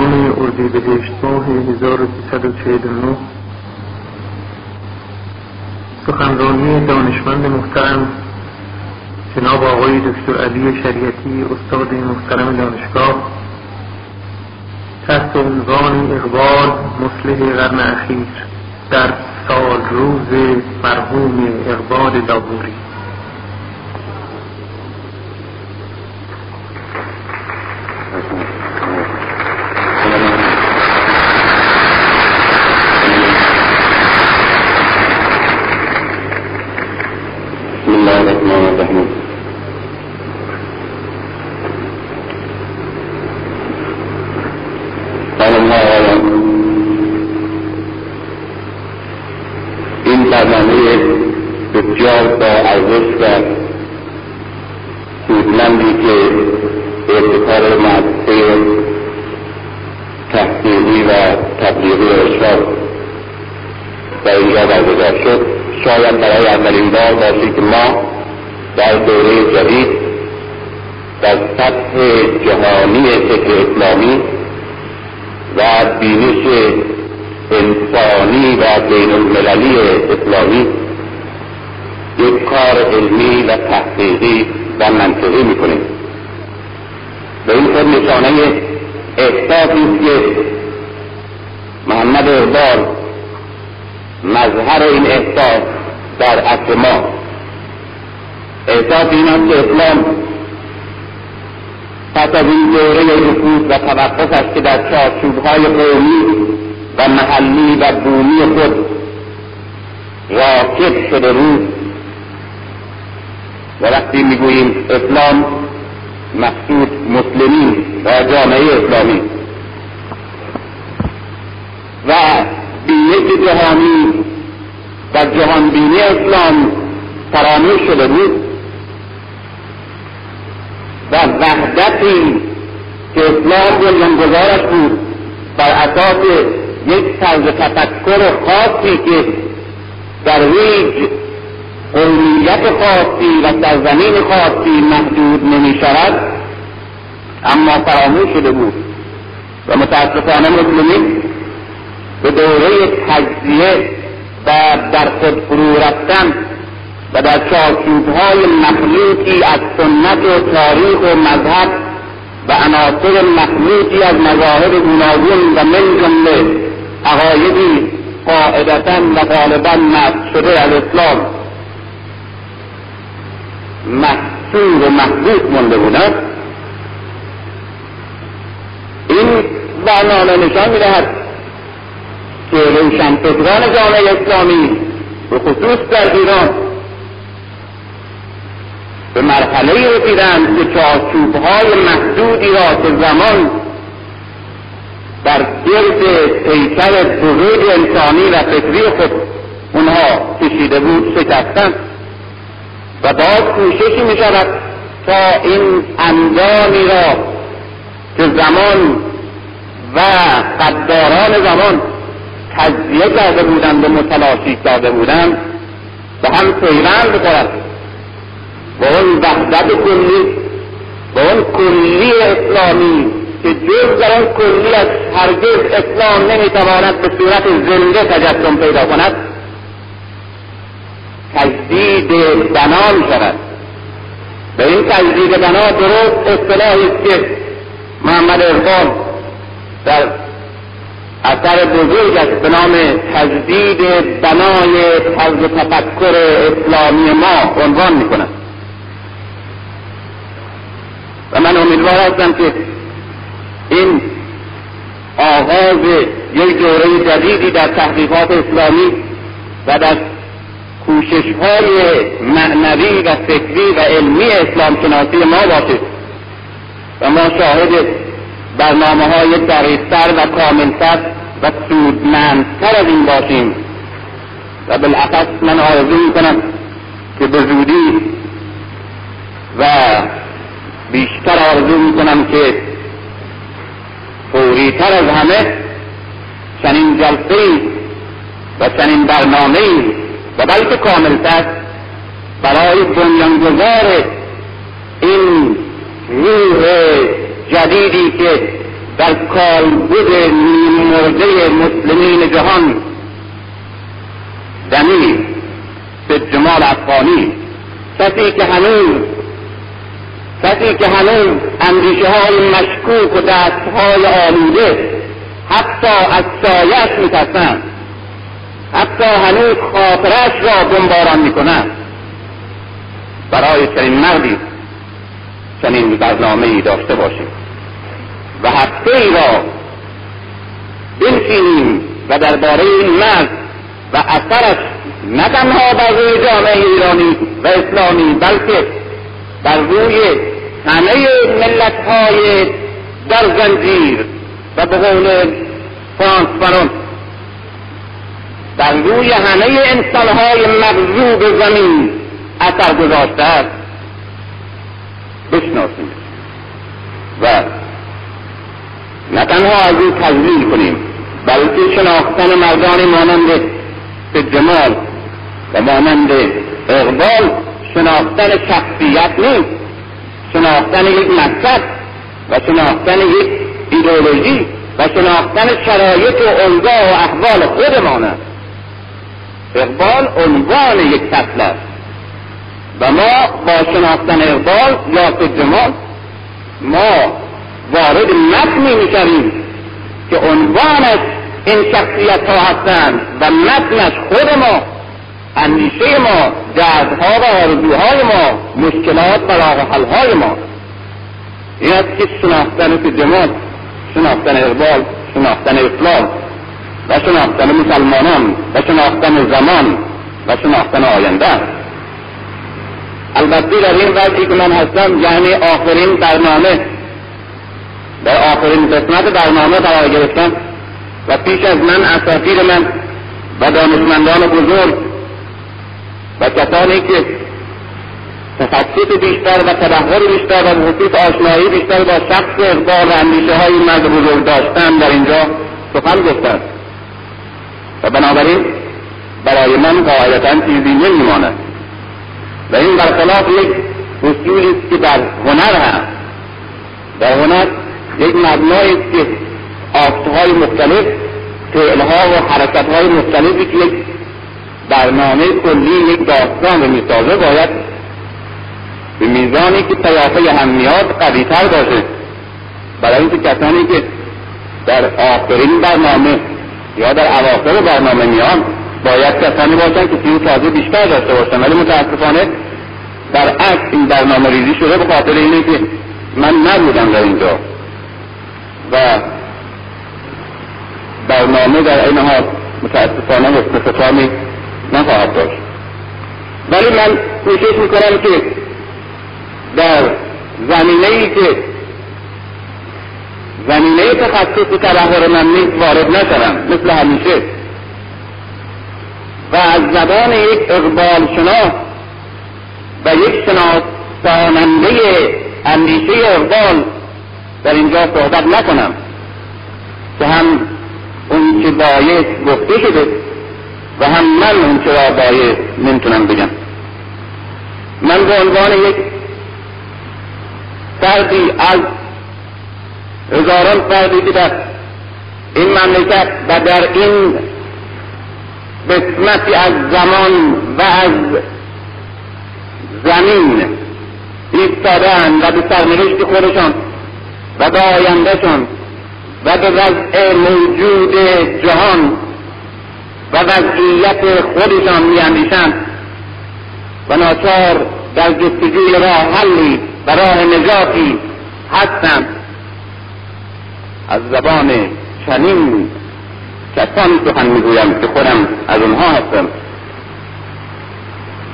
چهارم اردیبهشت ماه 1349 سخنرانی دانشمند محترم جناب آقای دکتر علی شریعتی استاد محترم دانشگاه. تحت عنوان اقبال مسلح قرن اخیر در سال روز مرحوم اقبال دابوری های قومی و محلی و بومی خود راکب شده بود و وقتی می‌گوییم اسلام مقصود مسلمین و جامعه اسلامی. و بینش جهانی و جهانبینی اسلام فراموش شده بود و وحدتی که اسلام بنیانگذارش بود. بر اساس یک طرز تفکر خاصی که در هیچ قومیت خاصی و سرزمین خاصی محدود نمی شود اما فراموش شده بود. و متاسفانه مسلمین به دوره تجزیه و در خود فرو رفتن و در چارچوبهای مخلوطی از سنت و تاریخ و مذهب و عناصر مخلوطی از مذاهب گوناگون و من جمله عقایدی قاعدتا و غالبا مد شده از اسلام محصور و محبوط مانده بودند. این برنامه نشان می‌دهد که روشنفکران جامعه اسلامی به خصوص در ایران به مرحله رسیدند که چارچوب های محدودی را که زمان در گرد پیکر بزرگ انسانی و فکری خود اونها کشیده بود شکستند و باز کوششی می شود تا این اندامی را که زمان و قداران زمان تجزیه کرده بودند و متلاشی کرده بودند به هم پیوند بخورد. با اون وحدت کلی. با اون کلی اسلامی که جز در آن کلی از هرگز اسلام نمی‌تواند به صورت زنده تجسم پیدا کند تجدید بنا می شود به این تجدید بنا درست اصطلاحی است که محمد اقبال در اثر بزرگ است به نام تجدید بنای طرز تفکر اسلامی ما عنوان می کند و من امیدوار هستم که این آغاز یک دوره جدیدی در تحقیقات اسلامی و در کوشش های معنوی و فکری و علمی اسلام شناسی ما باشه و ما شاهد برنامه های دقیقتر و کاملتر و سودمندتر از این باشیم و بالاخص من آرزو می‌کنم که به زودی و بیشتر آرزو می‌کنم که فوریتر از همه چنین جلسه و چنین برنامه و بلکه کاملتر برای بنیانگذار این روح جدیدی که در کالبد مرده مسلمین جهان دمیر به جمال افغانی کسی که هنوز کسی که هنوز اندیشه های مشکوک و دست های آلوده حتی از سایش میترسند. حتی هنوز خاطرش را بمباران می‌کنند. برای چنین مردی چنین برنامه ای داشته باشیم. و هفته ای را بنشینیم و درباره این مرد و اثرش نه تنها بر روی جامعه ایرانی و اسلامی بلکه بر روی همه ملت های در زنجیر و به قول فرانس فرون در روی همه انسان های مغزوب زمین اثر گذاشته است. بشناسیم. و نه تنها از او تجلیل کنیم بلکه شناختن مردان مانند جمال و مانند اقبال شناختن شخصیت نیست. شناختن یک مقصد و شناختن یک ایدئولوژی و شناختن شرایط و اوضاع و احوال خودمان است. اقبال عنوان یک فصل است. و ما با شناختن اقبال یا جمال ما وارد متنی می‌شویم که عنوانش این شخصیت ها هستند و متنش خود ما اندیشه ما دردها و آرزوهای ما مشکلات و راه ما. این است که شناختن جمال شناختن اقبال شناختن اسلام و شناختن مسلمانان و شناختن زمان و شناختن آینده. البته در این وقتی که من هستم یعنی آخرین برنامه در آخرین قسمت برنامه قرار گرفتم. و پیش از من اساتیر من و دانشمندان بزرگ و کسانی که تخصص بیشتر و تبهر بیشتر و خصوص آشنایی بیشتر با شخص اقبال و اندیشه های مرد بزرگ داشتن در اینجا سخن گفتند. و بنابراین برای من قاعدتا چیزی نمیماند. و این برخلاف یک اصولی است که در هنر هست. در هنر یک مبنایی است که آفتهای مختلف فعلها و حرکتهای مختلفی که یک برنامه کلی یک داستان رو می‌سازه باید به میزانی که پیافه هم میاد قویتر باشه. برای اینکه کسانی که در آخرین برنامه یا در اواخر برنامه میان باید کسانی باشن که تیو تازه بیشتر داشته باشن. ولی متاسفانه در عکس این برنامه ریزی شده به خاطر اینه که من نبودم در اینجا. و برنامه در این حال متاسفانه استفامی نخواهد داشت. ولی من کوشش می‌کنم که در زمینه ای که زمینه تخصص تبهر من نیست وارد نشوم مثل همیشه. و از زبان یک اقبال شناس و یک شناساننده اندیشه اقبال در اینجا صحبت نکنم که هم اون که باید گفته شده و هم من اون را باید نمی‌تونم بگم. من به عنوان یک فردی از هزاران فردی که در این مملکت و در این قسمتی از زمان و از زمین ایستادن و به سرنوشت خودشان و به آیندهشان و به وضع موجود جهان و وضعیت خودشان میاندیشند. و ناچار در جستجوی راه حلی و راه نجاتی هستند. از زبان چنین کسانی سخن می‌گویم که خودم از اونها هستم.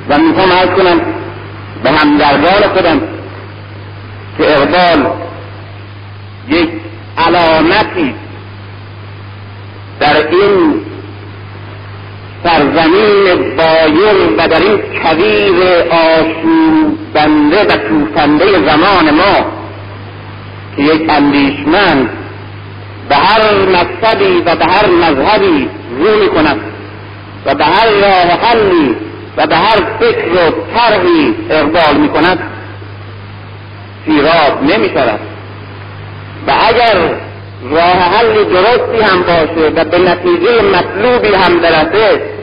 و می‌خوام ارز کنم به همدردان خودم که اقبال یک علامتی در این سرزمین بایر و در این کویر آشوبنده و توفنده زمان ما که یک اندیشمند به هر مذهبی و به هر مذهبی رو می کند و به هر راه حلی و به هر فکر و طرحی اقبال می کند سیراب نمی شود و اگر راه حل درستی هم باشه و به نتیجه مطلوبی هم برسه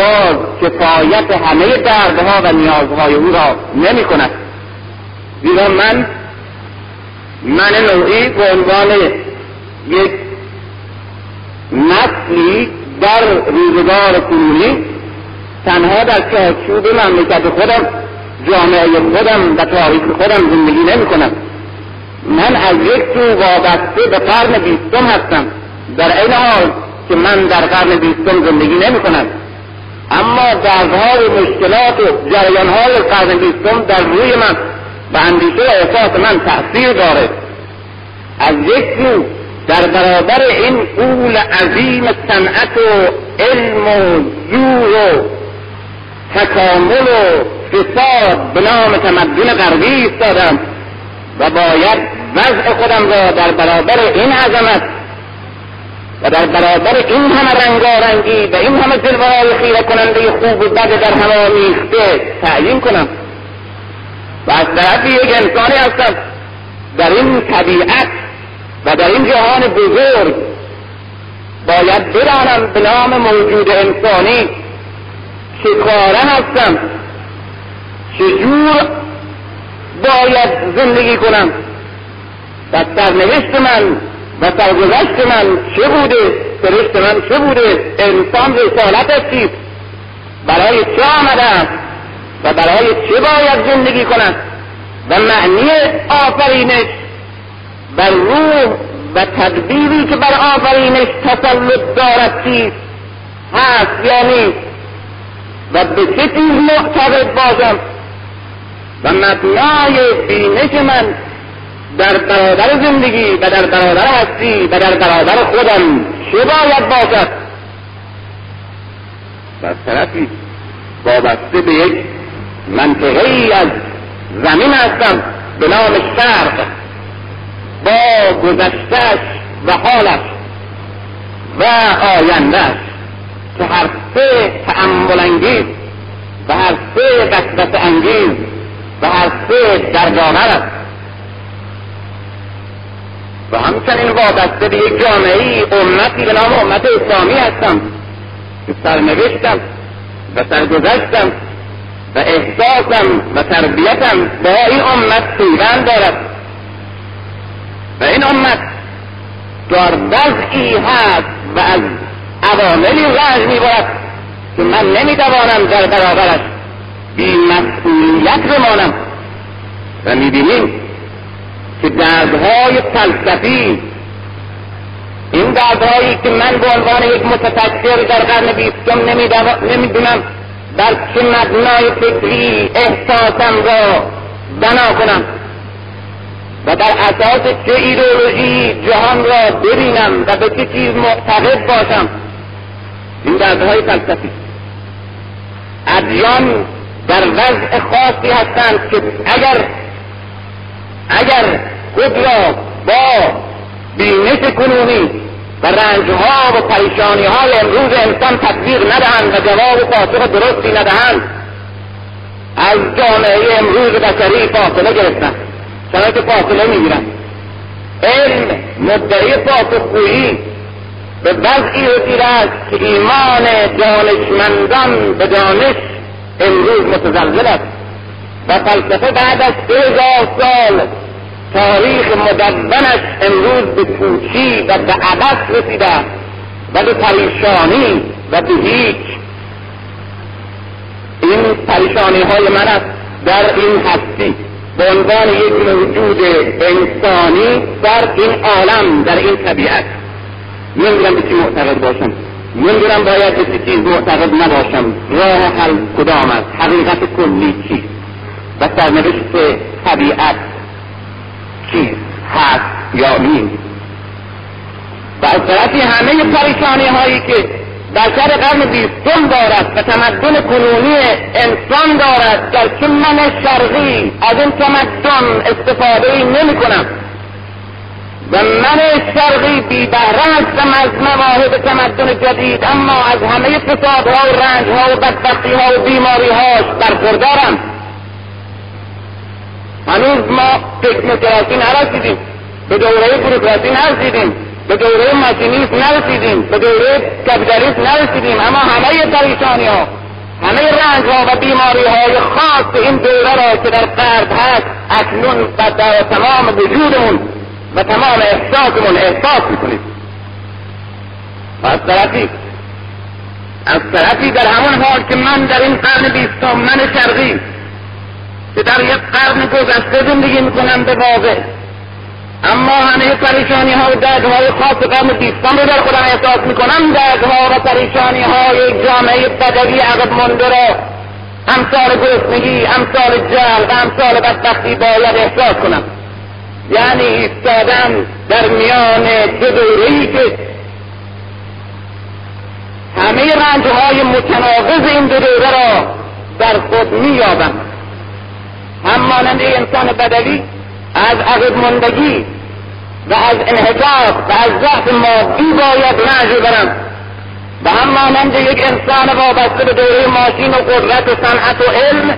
باز کفایت همه دردها و نیازهای او را نمی کند زیرا من من نوعی به عنوان یک نسلی در روزگار کنونی تنها در چارچوب مملکت خودم جامعه خودم و تاریخ خودم زندگی نمی کنم من از یک سو وابسته به قرن بیستم هستم. در این حال که من در قرن بیستم زندگی نمی کنم اما دردها و مشکلات و جریانهای قرن بیستم در روی من و اندیشه و احساس من تأثیر داره. از یک سو در برابر این قول عظیم صنعت و علم و زور و تکامل و فساد به نام تمدن غربی ایستادم و باید وضع خودم را در برابر این عظمت و در برابر این همه رنگارنگی و این همه جلوههای خیره کننده خوب و بد در همه میخته تعیین کنم. و از طرفی یک انسانی هستم. در این طبیعت و در این جهان بزرگ باید بدانم به نام موجود انسانی چه کاره هستم. چجور باید زندگی کنم. و سرنوشت من و سرگذشت من چه بوده؟ سرشت من چه بوده؟ انسان رسالتش چیست برای چه آمده و برای چه باید زندگی کند؟ و معنی آفرینش بر روح و تدبیری که بر آفرینش تسلط دارد چیست؟ هست یا نیست؟ و به چه چیز معتقد باشم؟ و مبنای بینش من در برادر زندگی و در برادر هستی و در برادر خودم چه باید باشد. و طرفی وابسته به یک منطقه ای از زمین هستم به نام شرق. با گذشتش و حالش و آیندهش که هر سه تأمل انگیز و هر سه وسوسه انگیز و هر سه درگاور است و همچنین وابسته به یک جامعه ای امتی به نام امت اسلامی هستم. که سرنوشتم و سرگذشتم و احساسم و تربیتم با این امت پیوند دارد. و این امت در وضعی هست و از عواملی رنج می‌برد که من نمی‌توانم در برابرش بی مسئولیت بمانم. و می‌بینیم که دردهای فلسفی. این دردهایی که من به عنوان یک متفکر در قرن بیستم نمی‌دونم در چه مبنای فکری احساسم را بنا کنم و در اساس چه ایدئولوژی جهان را ببینم و به چه چیز معتقد باشم. این دردهای فلسفی. ادیان در وضع خاصی هستند که اگر اگر خود را با بینش کنونی و رنجها و پریشانی های امروز انسان تطبیق ندهند و جواب و پاسخ درستی ندهند. از جامعه امروز بشری فاصله گرفتن. چنانکه که فاصله می‌گیرن. علم مدعی پاسخگویی به وضعی رسیده است که ایمان دانشمندان به دانش امروز متزلزل است. و فلسفه بعد از سه هزار سال تاریخ مدونش امروز به پوچی و به عبس رسیده و به پریشانی و به هیچ. این پریشانی های من است. در این هستی به عنوان یک موجود انسانی در این عالم در این طبیعت. نمی‌دونم به چی معتقد باشم. نمی‌دونم باید به چیز معتقد نباشم. راه حل کدام است. حقیقت کلی چیست؟ و سرنوشت طبیعت چیست هست یا نیست و از طرفی همه پریشانی هایی که بشر قرن بیستم دارد و تمدن کنونی انسان دارد در که من شرقی از این تمدن استفاده نمی کنم و من شرقی بی بهره هستم از مواهب تمدن جدید اما از همه فسادها و رنجها و بدبختیها و بیماریهاش برخوردارم. هنوز ما تکنوکراسی نرسیدیم. به دوره بروکراسی نرسیدیم. به دوره ماشینیست نرسیدیم. به دوره کپیتالیست نرسیدیم. اما همه پریشانی ها همه رنج ها و بیماری های خاص این دوره را که در قرب هست اکنون و در تمام وجودمون و تمام احساسمون احساس می‌کنیم. و از طرفی از طرفی در همون حال که من در این قرن بیستم من شرقی که در یک قرن گذشته زندگی می‌کنم به واقع. اما همه پریشانی ها و درد های خاص قرن بیستم رو در خودم احساس می‌کنم. درد ها و پریشانی های جامعه بدوی عقب مانده را امثال گرسنگی امثال جهل و امثال بدبختی باید احساس کنم. یعنی ایستادن در میان دو دورهای که همه رنجهای متناقض این دو دوره را در خود مییابم. هم مانند انسان بدوی از عقب مندگی و از انحطاط و از ضعف مادی باید رنج برم و هم مانند یک انسان وابسته به دوره ماشین و قدرت و صنعت و علم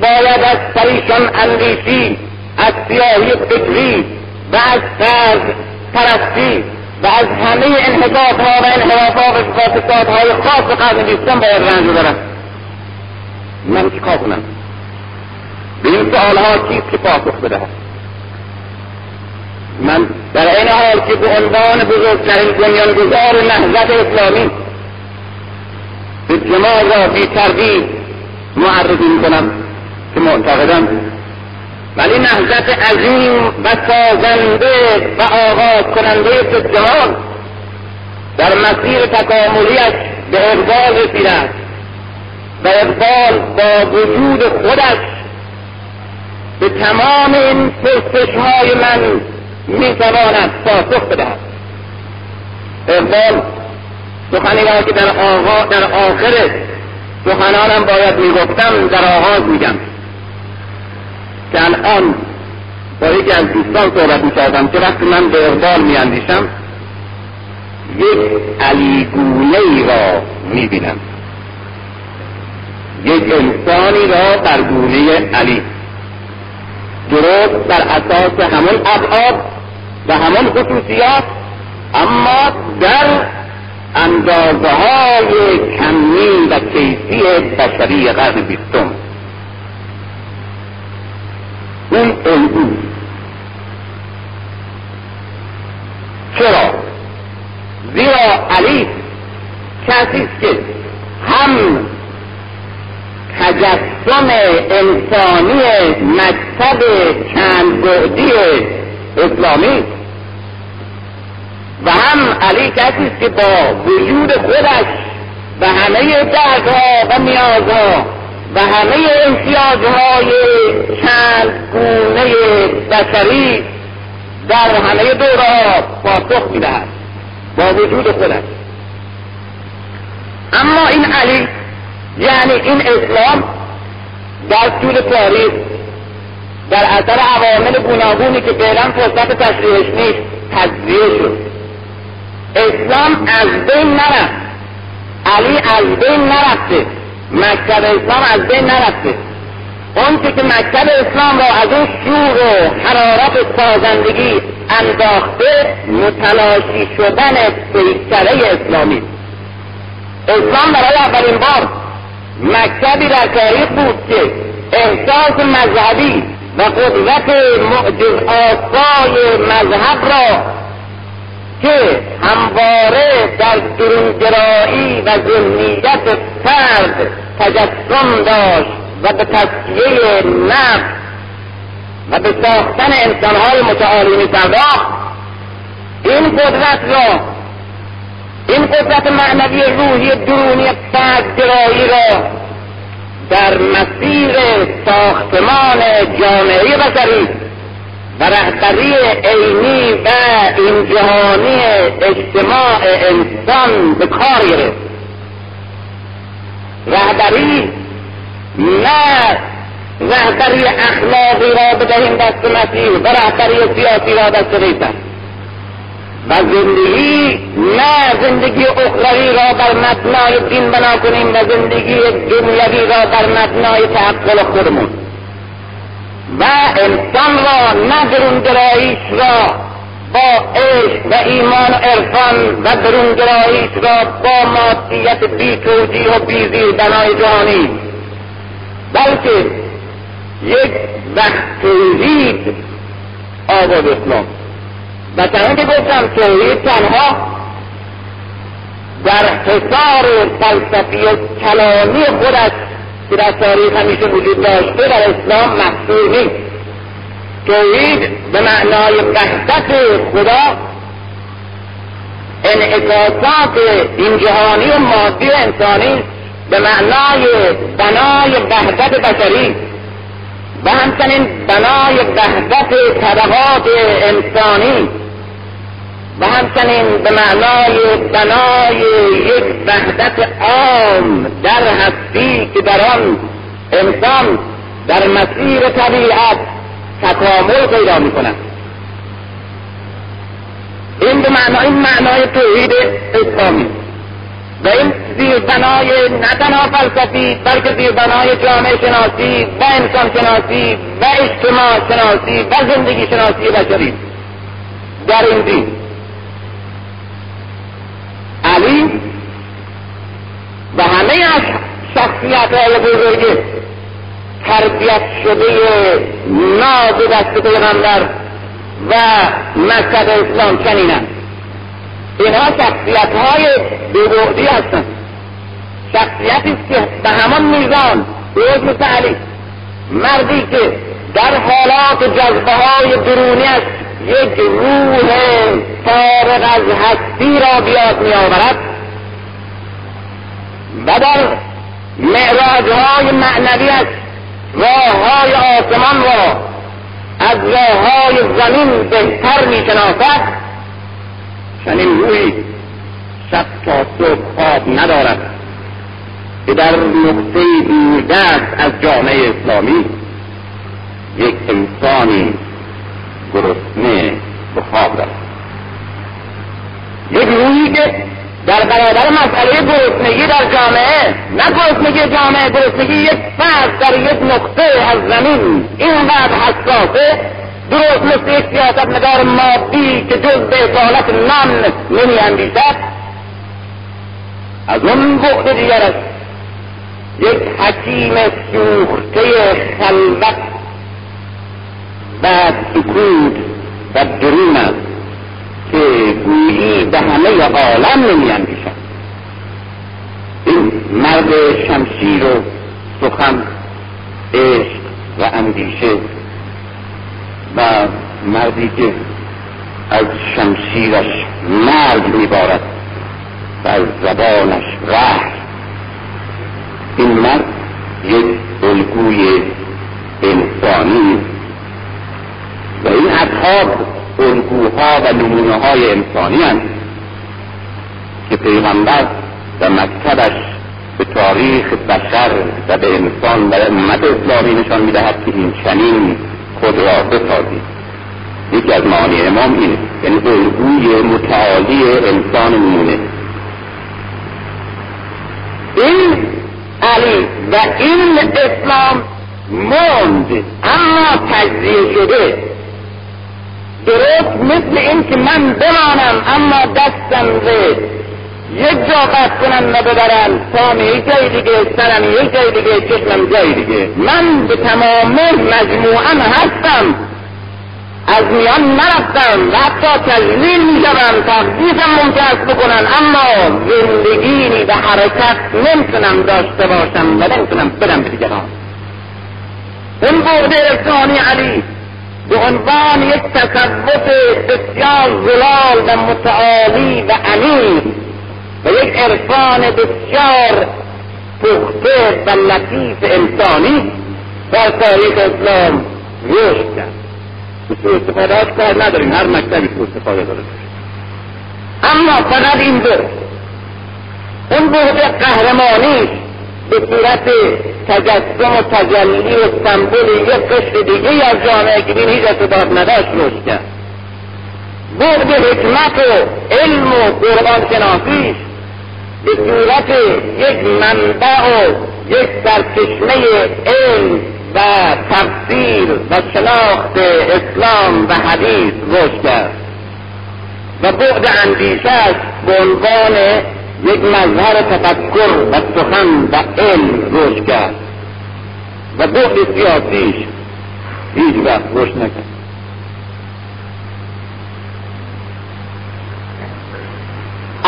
باید از پریشان اندیشی از سیاهی فکری و از فرض پرستی و از همه انحطاط ها و انحرافات و های خاص قرن بیستم باید رنج برم. من چیکار کنم؟ به این سؤال ها که پاسخ بدهد من در این حال که به عنوان بزرگترین بنیانگذار نهضت اسلامی به جماع را بی تردید معرفی می‌کنم که معتقدم ولی نهضت عظیم و سازنده و آغاز کننده جمال در مسیر تکاملیش به اقبال رسیده و اقبال با وجود خودش به تمام این پرسش های من می‌تواند پاسخ بدهد. اقبال سخنی را که در آغا در آخر سخنانم باید می‌گفتم در آغاز میگم. که الان با یکی از دوستان صحبت می‌کردم که وقتی من به اقبال میاندیشم یک علیگونه ای را می‌بینم. یک انسانی را در گونه علی. درست بر اساس همون ابعاد و همون خصوصیات اما در اندازه های کمی و کیفی بشری قرن بیستم. اون الگو چرا؟ زیرا علی کسی که هم تجسم انسانی مکتب چند بعدی اسلامی. و هم علی کسی که با وجود خودش و همه دردها و نیازها و همه امتیازهای چند گونه بشری در همه دوره پاسخ می‌دهد با وجود خودش. اما این علی یعنی این اسلام در طول تاریخ در اثر عوامل گوناگونی که فعلا فرصت تشریحش نیست تجزیه شد. اسلام از بین نرفت. علی از بین نرفته. مکتب اسلام از بین نرفته. اون که مکتب اسلام را از اون شور و حرارت سازندگی انداخته متلاشی شدن پیکره اسلامی. اسلام برای اولین بار مکتبی در تاریخ بود که احساس مذهبی و قدرت معجز آسای مذهب را که همواره در درونگرایی و ذهنیت فرد تجسم داشت و به تسکیه نفس و به ساختن انسانهای متعالی می این قدرت را این قدرت معنوی روحی درونی فردگرایی را در مسیر ساختمان جامعه بشری و رهبری عینی و این جهانی اجتماع انسان به کار گرفت. رهبری نه رهبری اخلاقی را بدهیم دست مسیح و رهبری سیاسی را دست ریسن و زندگی نه زندگی اخروی را بر مبنای دین بنا کنیم و زندگی دنیوی را بر مبنای تعقل خودمون. و انسان را نه درونگراییش را با عشق و ایمان و عرفان و درونگراییش را با مادیت بی توجیه و بی زیر بنای جهانی. بلکه یک وقت توحید آورد اسلام. و چنان که گفتم توحید تنها در حصار فلسفی و کلامی خودش که در تاریخ همیشه وجود داشته در اسلام محصول نیست. توحید به معنای وحدت خدا انعکاسات این جهانی و مادی انسانی به معنای بنای وحدت بشری و همچنین بنای وحدت طبقات انسانی و همچنین به معنای بنای یک وحدت عام در هستی که در آن انسان در مسیر طبیعت تکامل پیدا می کند این به معنای این معنای توحید اسلامی. و این زیربنای نه تنها فلسفی بلکه زیربنای جامعه شناسی و انسان شناسی و اجتماع شناسی و زندگی شناسی بشری. در این دین. علی و همه از شخصیت های بزرگ تربیت شده ناز دست پیغمبر و مکتب اسلام چنینند اینها شخصیت های ببعدی هستند. شخصیتی که به همان میزان درست مثل علی مردی که در حالات جذبه های درونی است یک روح فارغ از هستی را بیاد می آورد و در معراج های معنوی است. راه های آسمان را از راه های زمین بهتر می شناسد چنین روی شب تا صبح خواب ندارد که در نقطه دوردست از جامعه اسلامی یک انسانی گرسنه به خواب رفت. یک روحی که در برابر مسئله گرسنگی در جامعه نه گرسنگی جامعه گرسنگی یک فرد در یک نقطه از زمین. اینقدر حساسه درست مثل یک سیاست نگار مادی که جز به اصالت نان نمی اندیشد از اون بعد دیگر است. یک حکیم سوخته خلوت و سکوت و درون است که گویی به همه عالم نمی این مرد شمشیر و سخن عشق و اندیشه و مردی که از شمشیرش مرگ میبارد و از زبانش رحم. این مرد یک الگوی انسانی و این اصحاب الگوها و نمونه های انسانی هست که پیغمبر و مکتبش به تاریخ بشر و به انسان و امت اسلامی نشان می‌دهد که این چنین خود را بسازید. یکی از معانی امام اینه یعنی الگوی متعالی انسان نمونه. این علی و این اسلام موند اما تجزیه شده. درست مثل این که من بمانم اما دستم به یک جا قصد کنم و ببرم پام یک جای دیگه سرم یک جای دیگه چشمم جای دیگه. من به تمام مجموعا هستم. از میان نرفتم و حتی تجلیل می شوم تقدیسم است بکنن اما زندگی به حرکت نمی‌تونم داشته باشم و نمی‌تونم بدم به دیگران. اون بعد ارسانی علی. به عنوان یک تصوف بسیار زلال و متعالی و عمیق و یک عرفان بسیار پخته و لطیف انسانی در تاریخ اسلام رشد کرد. سوء استفادهاش کار نداریم. هر مکتبی سوء استفاده داره. اما فقط این دو. اون بعد قهرمانیش به صورت تجسم و تجلی و سمبول یک قشر دیگه از جامعه که هیچ ارتباط نداشت رشد کرد. بعد حکمت و علم و قرآن شناسیش به صورت یک منبع و یک سرچشمه علم و تفسیر و شناخت اسلام و حدیث رشد کرد. و بعد اندیشش به عنوان یک مظهر تفکر و سخن و علم رشد کرد. و بعد سیاسیش هیچ وقت رشد نکرد.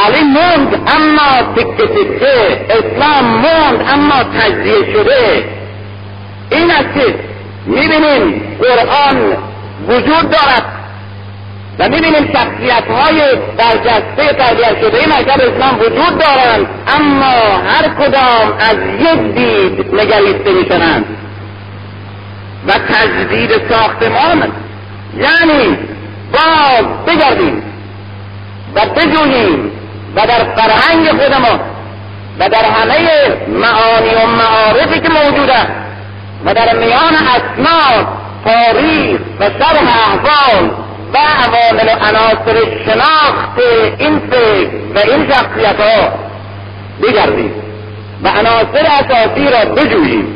علی موند اما تکه تکه اسلام موند اما تجزیه شده. این است که می‌بینیم قرآن وجود دارد. و می‌بینیم شخصیت های برجسته تربیت شده. این مکتب اسلام وجود دارند اما هر کدام از یک دید نگریسته میشنند و تجدید ساختمان یعنی باز بگردیم و بجوییم و در فرهنگ خودمان و در همه معانی و معارفی که موجود است و در میان اسناد تاریخ و شرح احوال و عوامل و عناصر شناخت این فکر و این شخصیت ها بگردیم و عناصر اساسی را بجوییم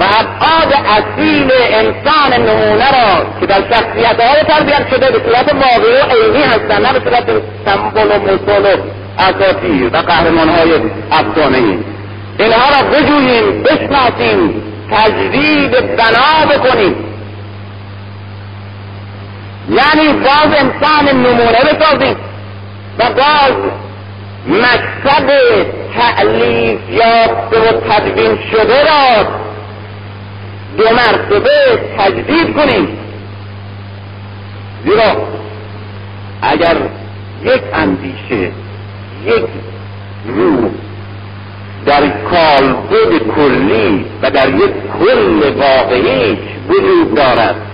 و ابعاد اصیل انسان نمونه را که در شخصیت های تربیت شده به صورت واقعی و عینی هستند نه به صورت سمبل و مثل و اساطیر و قهرمان های افسانه ای اینها را بجوییم بشناسیم تجدید بنا بکنیم. یعنی باز انسان نمونه بسازیم و باز مکتب تعلیف یافته و تدوین شده را دو مرتبه تجدید کنیم. زیرا اگر یک اندیشه یک روح در کالبد کلی و در یک کل واقعی وجود دارد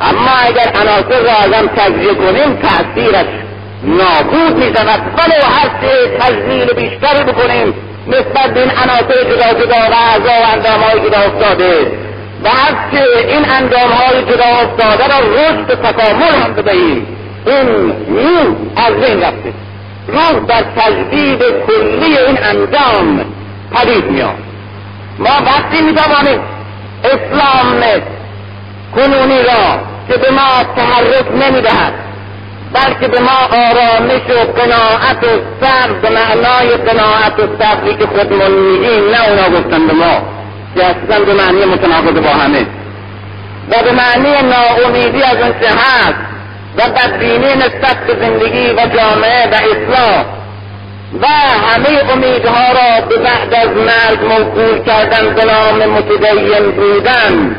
اما اگر عناصر را ازم تجزیه کنیم تأثیرش نابود می شود ولو هر چه تجزیل بیشتری بکنیم نسبت به این عناصر جدا جدا و اعضا و اندام های جدا افتاده. و هر چه این اندام های جدا افتاده را رشد تکامل هم بدهیم. این روح از بین رفته. روح در تجدید کلی این اندام پدید میاد ما وقتی می‌توانیم اسلام کنونی را که به ما تحرک نمی‌دهد بلکه به ما آرامش و قناعت و صبر به معنای قناعت و صبری که خودمون میگیم نه اونا گفتن به ما. که اصلا به معنی متناقض با همه. و به معنی ناامیدی از اون هست و بدبینی نسبت به زندگی و جامعه و اصلاح و همه امیدها را به بعد از مرگ موکول کردن نام متدین بودن.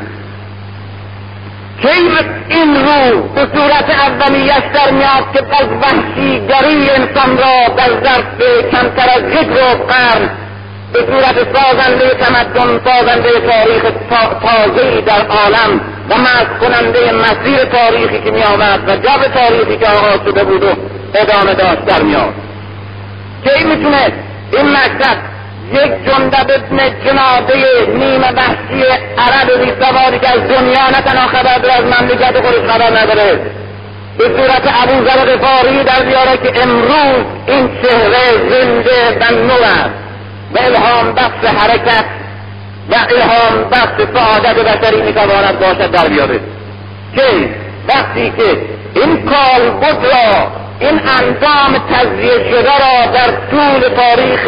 کی این روح به صورت اولیش در میاد که از وحشیگری انسان را در ظرف کمتر از یک روز قرن به صورت سازنده تمدن سازنده تاریخ تازهی در عالم و مرد کننده مسیر تاریخی که می آمد و جب تاریخی که آغاز شده بود و ادامه داشت در میاد. کی می‌تونه این مکتب یک جندب ابن جناده نیمه وحشی عرب بیسواری که از دنیا نه تنها خبر داره از مملکت خودش خبر نداره. به صورت ابو ذر غفاری در بیاره که امروز این چهره زنده و نو است. و الهام بخش حرکت و الهام بخش سعادت بشری می‌تواند باشد در بیاره که وقتی که این کالبد را این انجام تجزیه شده را در طول تاریخ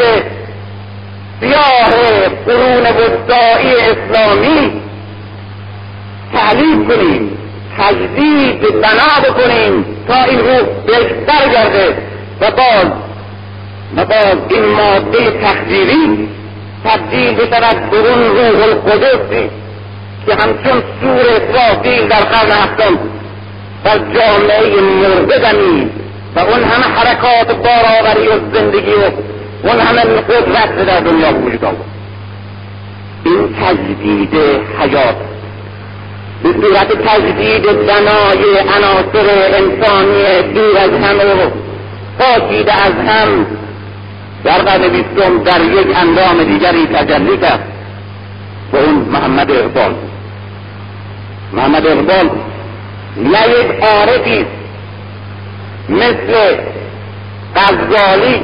سیاه قرون وسطایی اسلامی تعلیف کنیم تجدید بنا بکنیم تا این روح بهتر گرده و باز و باز این ماده تخدیری تبدیل بشود به اون روح القدس که همچون سور اسرافیل در قرن هفتم در جامعه مرده دمید و اون همه حرکات بارآوری و زندگی و اون همه قدرت در دنیا وجود آورد. این تجدید حیات به صورت تجدید بنای عناصر انسانی دور از هم و پاکیده از هم. در قرن بیستم در یک اندام دیگری تجلی کرد به اون محمد اقبال. محمد اقبال نه یک عارفی مثل غزالی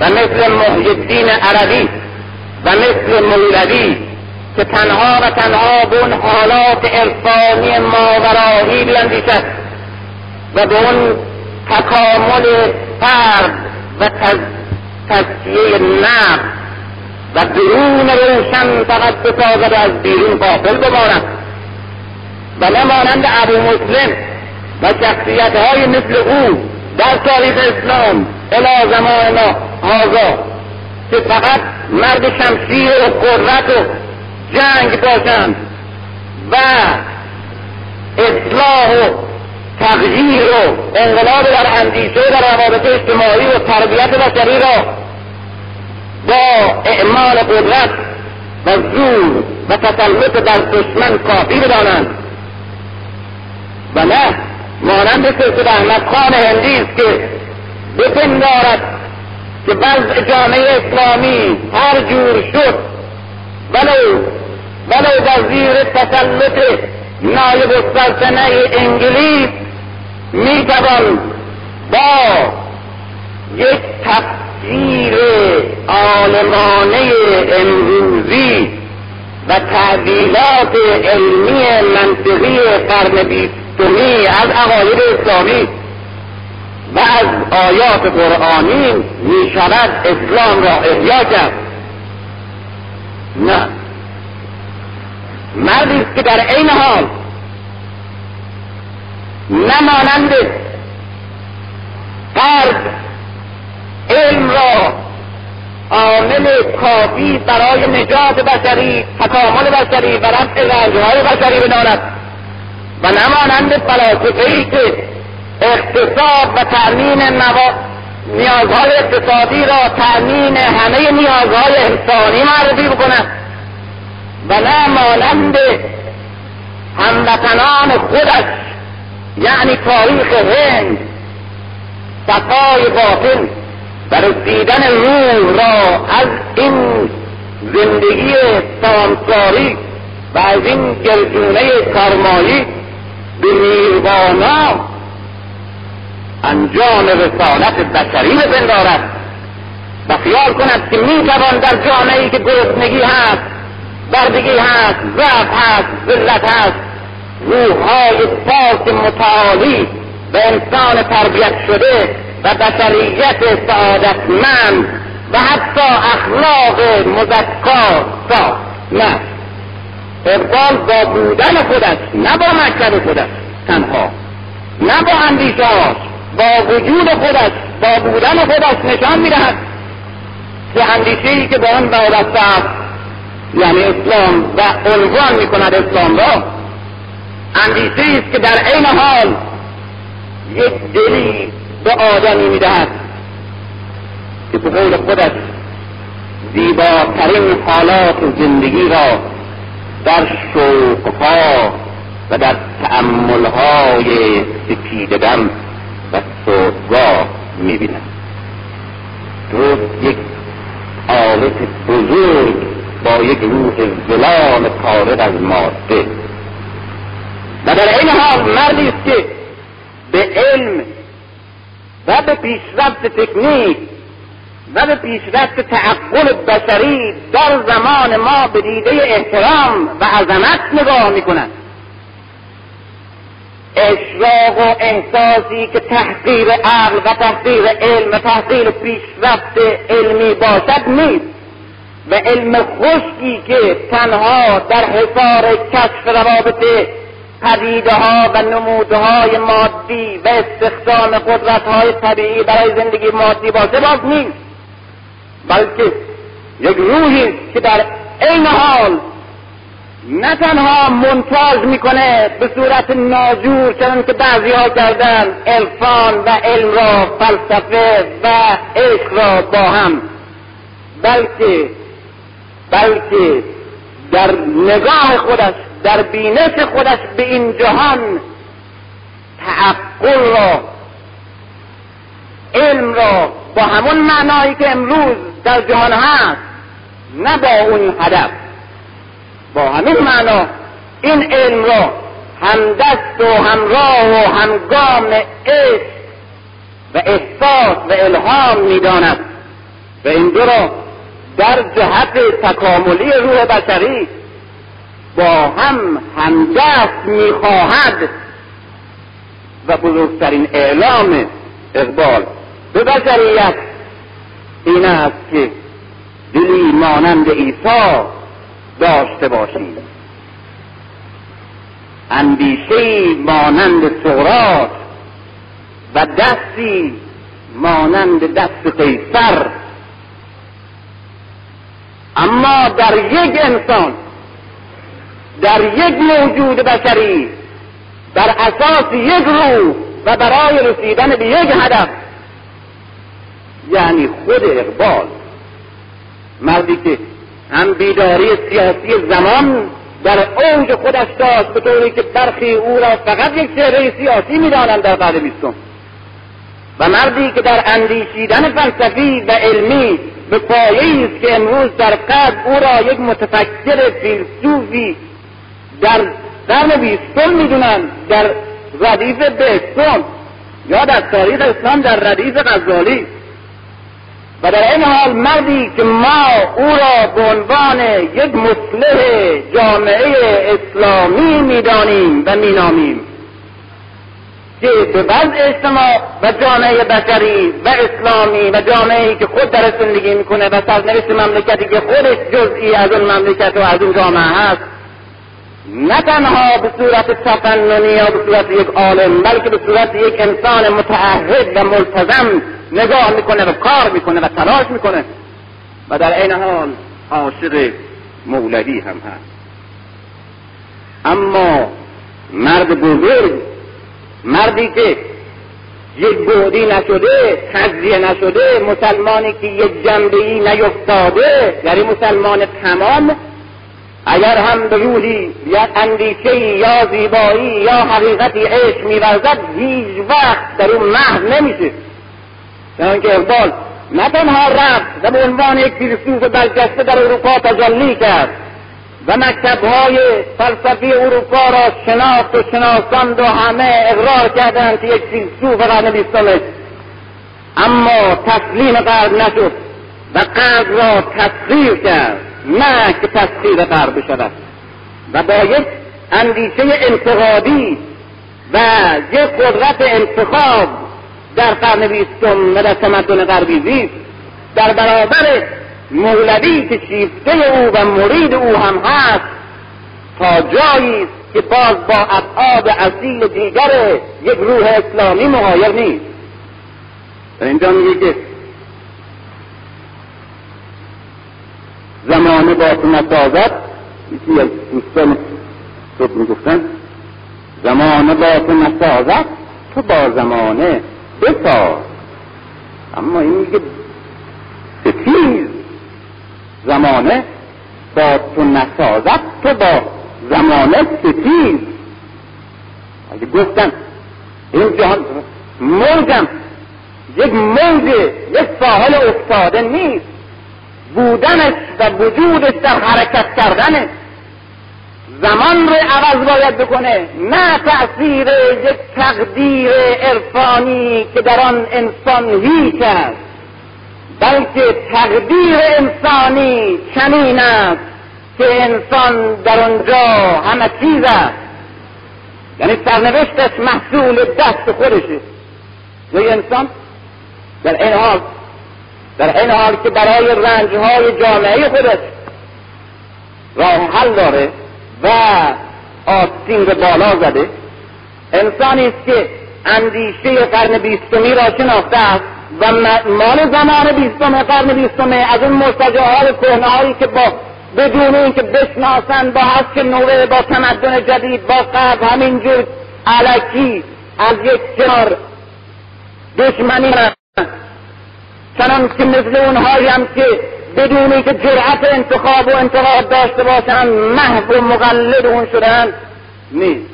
و مثل محی الدین عربی و مثل مولوی که تنها و تنها به اون حالات عرفانی ماورایی بیندیشد و به اون تکامل فرد و تزکیه نفس و درون روشن فقط بسازد از بیرون قافل بماند و نه مانند ابو مسلم و شخصیت های مثل او در تاریخ اسلام الی زمان ما هازا که فقط مرد شمشیر و قدرت و جنگ باشند و اصلاح و تغییر و انقلاب در اندیشه و در روابط اجتماعی و تربیت بشری را با اعمال قدرت و زور و تسلط بر دشمن کافی بدانند. و نه مانند سلسل احمد خان هندی است که بپندارد که وضع جامعه اسلامی هر جور شد ولو ولو در زیر تسلط نایب السلطنه انگلیس می‌توان با یک تفسیر عالمانه امروزی و تعبیلات علمی منطقی قرن بیستمی از عقاید اسلامی و از آیات قرآنی می شود اسلام را احیا کرد. نه. مردی که در عین حال نمانند قلب علم را عامل کافی برای نجات بشری تکامل بشری و رفع رنجهای بشری بداند. و نمانند فلاسفهای که اقتصاد و تأمین نیازهای اقتصادی را تأمین همه نیازهای انسانی معرفی بکنند و نه مانند هموطنان خودش یعنی تاریخ هند صفای باطن و رسیدن روح را از این زندگی سامساری و از این گردونه کارمایی به نیروانا انجام رسالت بشری بپندارد و خیال کند که می‌توان در جامعه که گرسنگی هست بردگی هست ضعف هست ذلت هست روحهای پاک متعالی به انسان تربیت شده و بشریت سعادتمند و حتی اخلاق مزکا ساخت. نه. اقبال با بودن خودش نه با مکتب خودش تنها نه با اندیشهاش با وجود خودش با بودن خودش نشان می‌دهد که اندیشه ای که به آن وابسته است یعنی اسلام و عنوان می‌کند اسلام را اندیشه است که در عین حال یک دلی به آدمی می‌دهد که به قول خودش زیباترین حالات زندگی را در شوقها و در تعملهای سپیدگم و صوتگاه می‌بیند درست یک آلت بزرگ با یک روح ظلام خارج از ماده. و در این حال مردی که به علم و به پیشرفت تکنیک و به پیشرفت تعقل بشری در زمان ما به دیده احترام و عظمت نگاه می‌کنند اشراق و احساسی که تحقیر عقل و تحقیر علم و تحقیر پیشرفت علمی باشد نیست. و علم خشکی که تنها در حصار کشف روابط پدیده ها و نمودهای مادی و استخدام قدرت های طبیعی برای زندگی مادی باشه باز نیست بلکه یک روحی که در عین حال نه تنها منتاج می‌کنه به صورت ناجور چنان که بعضی ها کردن عرفان و علم را فلسفه و عشق را با هم. بلکه بلکه در نگاه خودش در بینش خودش به این جهان تعقل را علم را با همون معنایی که امروز در جهان هست نه با اون هدف. با همین معنا این علم را همدست و همراه و همگام عشق و احساس و الهام می‌داند. و این دو را در جهت تکاملی روح بشری با هم همدست می‌خواهد و بزرگترین اعلام اقبال به بشریت این است که دلی مانند عیسی داشته باشید اندیشه مانند سقراط و دستی مانند دست قیصر. اما در یک انسان در یک موجود بشری در اساس یک روح و برای رسیدن به یک هدف یعنی خود اقبال مردی که هم بیداری سیاسی زمان در اوج خودش داشت به طوری که برخی او را فقط یک چهره سیاسی می‌دانند در قرن بیستم. و مردی که در اندیشیدن فلسفی و علمی به پایه است که امروز در قبل او را یک متفکر فیلسوفی در قرن بیستم می‌دونند در ردیف بهستم یا در تاریخ اسلام در ردیف غزالی. و در این حال مردی که ما او را به عنوان یک مصلح جامعه اسلامی می‌دانیم و مینامیم. که به وضع اجتماع و جامعه بشری و اسلامی و جامعه که خود در زندگی می‌کنه و سرنوشت مملکتی که خودش جزئی از اون مملکت و از اون جامعه هست نه تنها به صورت تفننی یا به صورت یک عالم بلکه به صورت یک انسان متعهد و ملتزم نگاه می‌کنه و کار می‌کنه و تلاش می‌کنه. و در این حال عاشق مولوی هم هست. اما مرد بزرگ مردی که یک بودی نشده تجزیه نشده مسلمانی که یک جنبه ای نیفتاده یعنی مسلمان تمام اگر هم به روحی یا اندیشه یا زیبایی یا حقیقتی عشق میورزد هیچ وقت در اون محو نمیشه. چون که اقبال نه تنها رفت و به عنوان یک فیلسوف برجسته در اروپا تجلی کرد و مکتبهای فلسفی اروپا را شناخت و شناساند و همه اقرار کردند که یک فیلسوف قرن بیستمه اما تسلیم قرب نشد و قرب را تصویر کرد نه که تسخیر غرب بشود. و با یک اندیشه انتقادی و یک قدرت انتخاب در قرن بیستم و در تمدن غربی زیست در برابر مولوی که شیفته او و مرید او هم هست تا جایی که باز با ابعاد اصیل دیگر یک روح اسلامی مغایر نیست. در اینجا میگه که زمانه با تو نسازد یکی از دوستان صبح می‌گفتن زمانه با تو نسازد تو با زمانه. بساز اما این میگه ستیز زمانه با تو نسازد تو با زمانه ستیز اگه گفتن این جهان موجم یک موج یک ساحل افتاده نیست. بودنش و وجودش در حرکت کردنه. زمان رو عوض باید بکنه نه تأثیر یک تقدیر عرفانی که در آن انسان هیچ است بلکه تقدیر انسانی چنین است که انسان در آنجا همه چیز است. یعنی سرنوشتش محصول دست خودشه. و انسان در این حال در این حال که برای رنجهای جامعه خودش راه حل داره و آستین بالا زده. انسانی است که اندیشه قرن بیستمی را شناخته است و مال زمان بیستم قرن بیستم از اون مرتجعهای کهنههایی که با بدون اینکه بشناسند با حس نوه با تمدن جدید با قبل همینجور علکی از یک کنار دشمنی چنان که مثل اونهایی هم که بدون که جرأت انتخاب و انتقاد داشته باشند محو و مقلد اون شدن. نیست.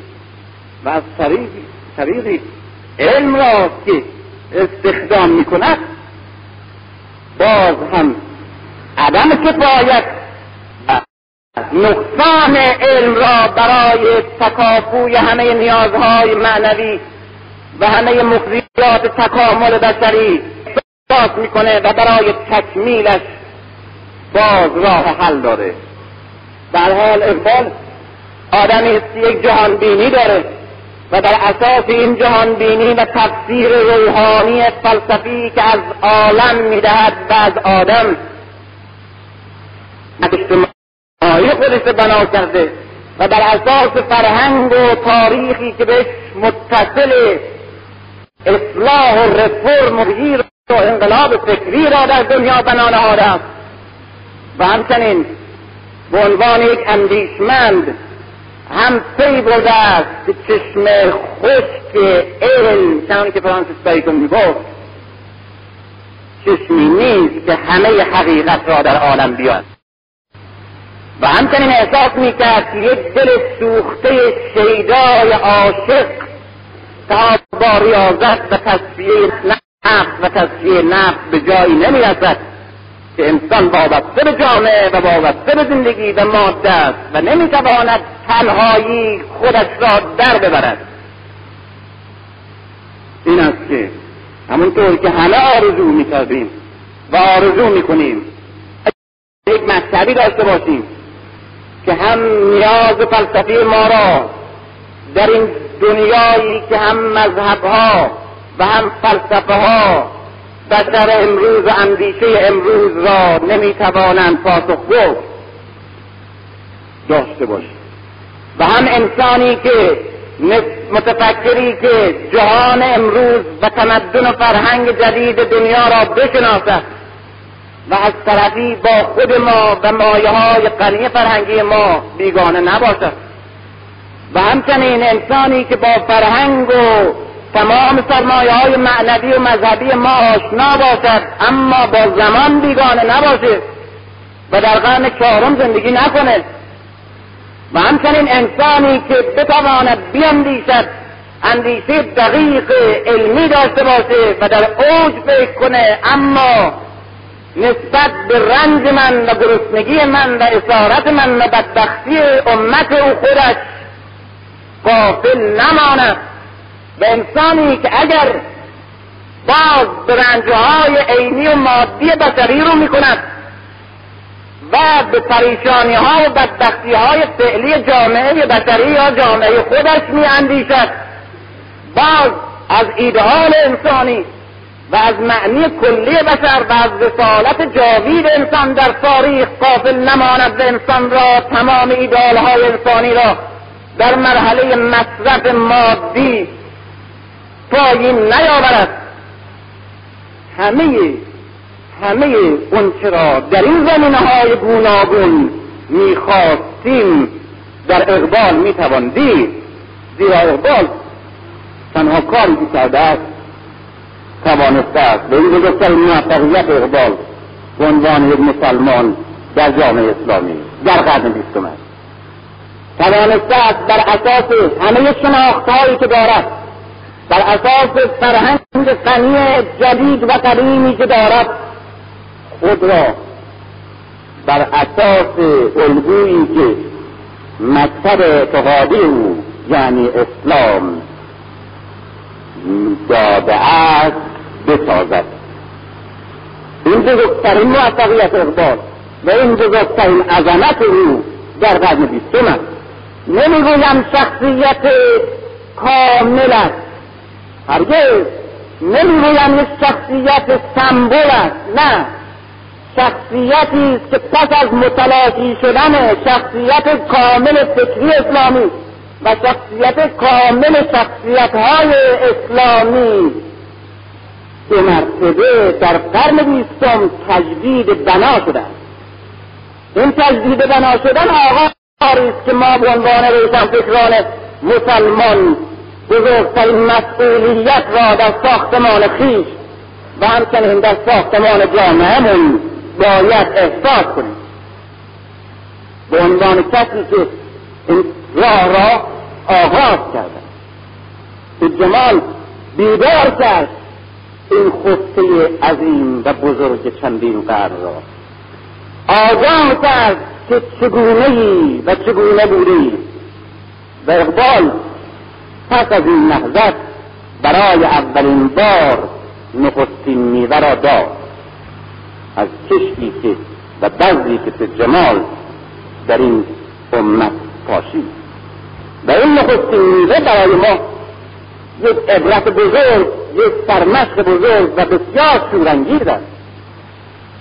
و از طریقی علم را که استخدام می‌کند باز هم عدم کفایت نقصان علم را برای تکافوی همه نیازهای معنوی و همه مخزیات تکامل بشری باز می‌کنه و برای تکمیلش باز راه حل داره. در حال اقبال آدمی است یک جهان بینی داره و در اساس این جهان بینی و تفسیر روحانی فلسفی که از عالم می‌دهد و از آدم اجتماعی خودش بنا کرده و بر اساس فرهنگ و تاریخی که بهش متصل اصلاح و رفرم و و انقلاب فکری را در دنیا بنا نهاده است. و همچنین به عنوان یک اندیشمند هم پی برده است که چشم خشک علم چنان که فرانسیس بیکن می‌گفت. چشمی نیست که همه حقیقت را در عالم بیاد. و همچنین احساس می‌کرد که یک دل سوخته شیدای عاشق تا با ریاضت و تصفیه نفس و تصفیه نفس به جایی نمی‌رسد. که انسان وابسته به جامعه و وابسته به زندگی و ماده است و نمی‌تواند تنهایی خودش را در ببرد. این است که همونطور که همه آرزو می‌کردیم و آرزو می‌کنیم یک مذهبی داشته باشیم که هم نیاز فلسفی ما را در این دنیایی که هم مذهبها و هم فلسفه ها بشر امروز و اندیشه امروز را نمی‌توانند پاسخ گفت داشته باشیم و هم انسانی که متفکری که جهان امروز و تمدن و فرهنگ جدید دنیا را بشناسد و از طرفی با خود ما و مایه های غنی فرهنگی ما بیگانه نباشد. و همچنین انسانی که با فرهنگ و تمام سرمایه های معنوی و مذهبی ما آشنا باشد اما با زمان بیگانه نباشه و در قرن چهارم زندگی نکنه و همچنین انسانی که بتواند بیاندیشد اندیشه دقیق علمی داشته باشه و در اوج فکر کنه اما نسبت به رنج من و گرسنگی من و اسارت من و بدبختی امت او خودش قافل نماند. به انسانی که اگر باز به رنجهای عینی و مادی بشری رو می‌کند و به پریشانی ها و بدبختی های فعلی جامعه بشری یا جامعه خودش میاندیشد باز از ایدئال انسانی و از معنی کلی بشر و از رسالت جاوید انسان در تاریخ قافل نماند و انسان را تمام ایدال های انسانی را در مرحله مصرف مادی پایین نیاورد. همه همه اون را در این زمینه های گوناگون می‌خواستیم در اقبال می‌توان دید. زیرا اقبال تنها کاری که کرده است توانسته است به این بزرگترین موفقیت اقبال به عنوان یک مسلمان در جامعه اسلامی در قرن بیستم است. توانسته است بر اساس همه شناختهایی که دارد بر اساس فرهنگ غنی جدید و قدیمی که دارد خود را بر اساس الگویی که مکتب اعتقادی او یعنی اسلام داده است بسازد. این بزرگترین موفقیت اقبال و این بزرگترین عظمت او در قرن بیستم است. نمی‌گویم شخصیت کامل است. هرگز نمی‌گویم یک شخصیت سمبل است. نه. شخصیتی که پس از متلاشی شدن شخصیت کامل فکری اسلامی و شخصیت کامل شخصیت های اسلامی به مرتبه در قرن بیستم تجدید بنا است این تجدید بنا شدن آغاز است که ما به عنوان فکران مسلمان بزرگترین مسئولیت را در ساختمان خیش و همچنین در ساختمان جامعهمون باید احساس کنیم. به عنوان کسی که این راه را آغاز کردن به جمال بیدار کرد این خطه عظیم و بزرگ چندین قرن را. آگاه کرد که چگونه و چگونه بودی و اقبال پس از این نهضت برای اولین بار نخستین میوه را داد. از کشتی که و بذری که جمال در این امت پاشید. و این نخستین میوه برای ما یک عبرت بزرگ یک سرمشق بزرگ و بسیار شورانگیز است.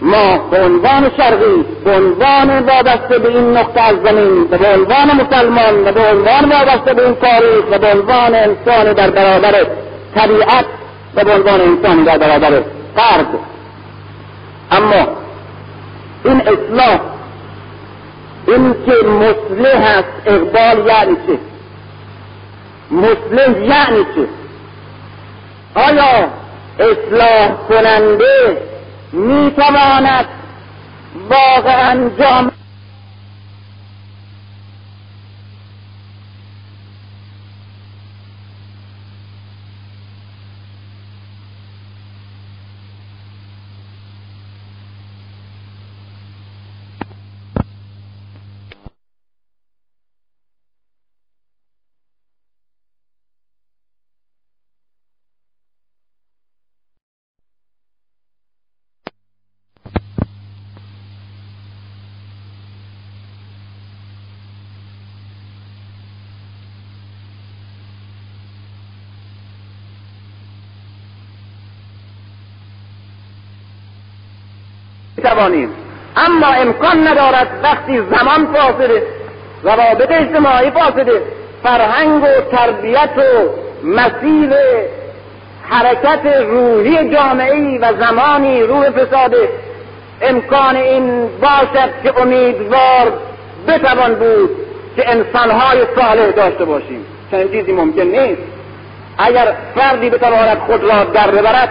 ما به عنوان شرقی به عنوان وابسته به این نقطه از زمین به عنوان مسلمان و به عنوان وابسته به این تاریخ و به عنوان انسان در برابر طبیعت و به عنوان انسان در برابر فرد. اما این اصلاح این که مسلح است اقبال یعنی چه مسلح یعنی چه آیا اصلاح کننده می‌تواند واقعا جامعه توانیم اما امکان ندارد وقتی زمان فاصله روابط اجتماعی فاصله فرهنگ و تربیت و مسیر حرکت روحی جامعه و زمانی روح فساد امکان این باشد که امیدوار بتوان بود که انسانهای صالح داشته باشیم. چنین چیزی ممکن نیست. اگر فردی بتواند خود را در ببرد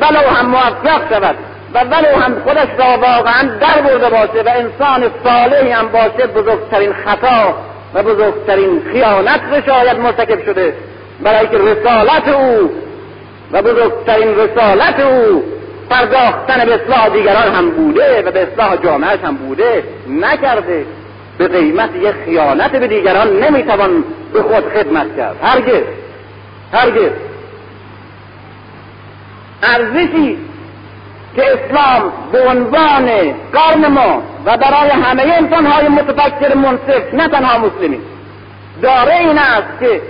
ولو هم موفق شود. و ولو هم خودش را واقعا در برده باشه و انسان صالحی هم باشه بزرگترین خطا و بزرگترین خیانت رو شاید مرتکب شده. برای که رسالت او و بزرگترین رسالت او پرداختن به اصلاح دیگران هم بوده و به اصلاح جامعهش هم بوده نکرده. به قیمت یک خیانت به دیگران نمی‌توان به خود خدمت کرد. هرگز. هرگز. ارزشی که اسلام به عنوان قرن ما و برای همه انسانهای متفکر منصف نه تنها مسلمین. داره این است که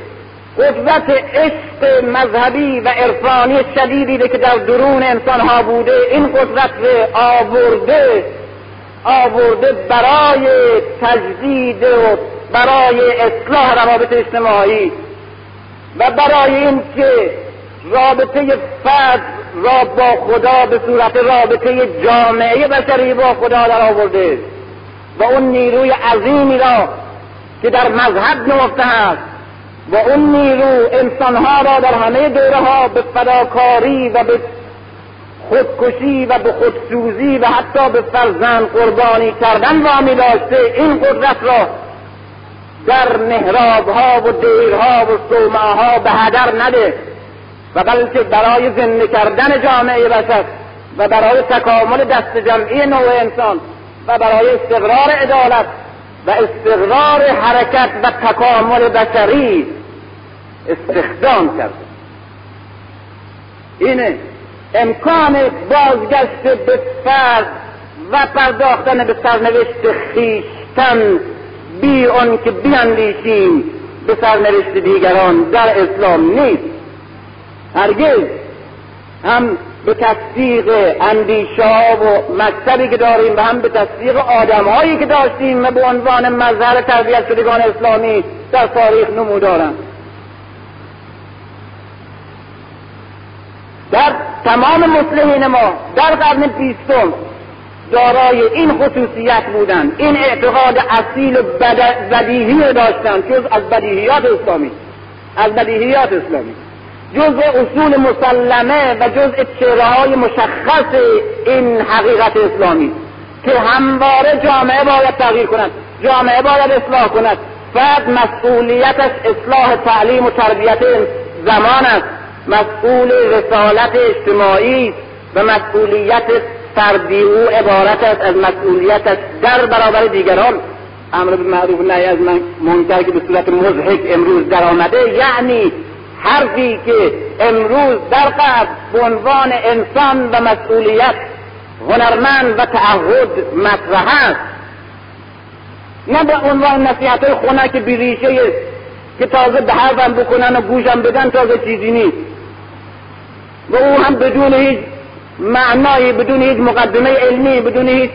قدرت عشق مذهبی و عرفانی شدیدی که در درون انسانها بوده این قدرت رو آورده آورده برای تجدید و برای اصلاح روابط اجتماعی و برای اینکه رابطه فرد را با خدا به صورت رابطه جامعه بشری با خدا در آورده. و اون نیروی عظیمی را که در مذهب نمفته است و اون نیرو انسانها را در همه دوره ها به فداکاری و به خودکشی و به خودسوزی و حتی به فرزند قربانی کردن وامی داشته. این قدرت را در محراب ها و دیرها و صومعه ها به هدر نده. و بلکه برای زنده کردن جامعه بشر و برای تکامل دست جمعی نوع انسان و برای استقرار عدالت و استقرار حرکت و تکامل بشری استخدام کرده. اینه امکان بازگشت به فرد و پرداختن به سرنوشت خیشتن بی آن که بیاندیشیم به سرنوشت دیگران در اسلام نیست. هرگز هم به تصدیق اندیشه و مکتبی که داریم و هم به تصدیق آدمهایی که داشتیم و به عنوان مظهر تربیت شدگان اسلامی در تاریخ نمودارم در تمام مسلمین ما در قرن بیستم دارای این خصوصیت بودند این اعتقاد اصیل و بدیهی داشتند جز از بدیهیات اسلامی از بدیهیات اسلامی. جزء اصول مسلمه و جزء چهره مشخص این حقیقت اسلامی که همواره جامعه باید تغییر کند جامعه باید اصلاح کند. فرد مسئولیتش اصلاح تعلیم و تربیت زمان است. مسئول رسالت اجتماعی و مسئولیت فردی او عبارت است از مسئولیتش در برابر دیگران. امر به معروف نهی از منکر که به صورت مضحک امروز در آمده یعنی حرفی که امروز در قبل به عنوان انسان و مسئولیت هنرمند و تعهد مطرح است. نه به عنوان نصیحت های خنک بیریشه که تازه به حرفم بکنن و گوشم بدن تازه چیزی نیست. و او هم بدون هیچ معنایی بدون هیچ مقدمه علمی بدون هیچ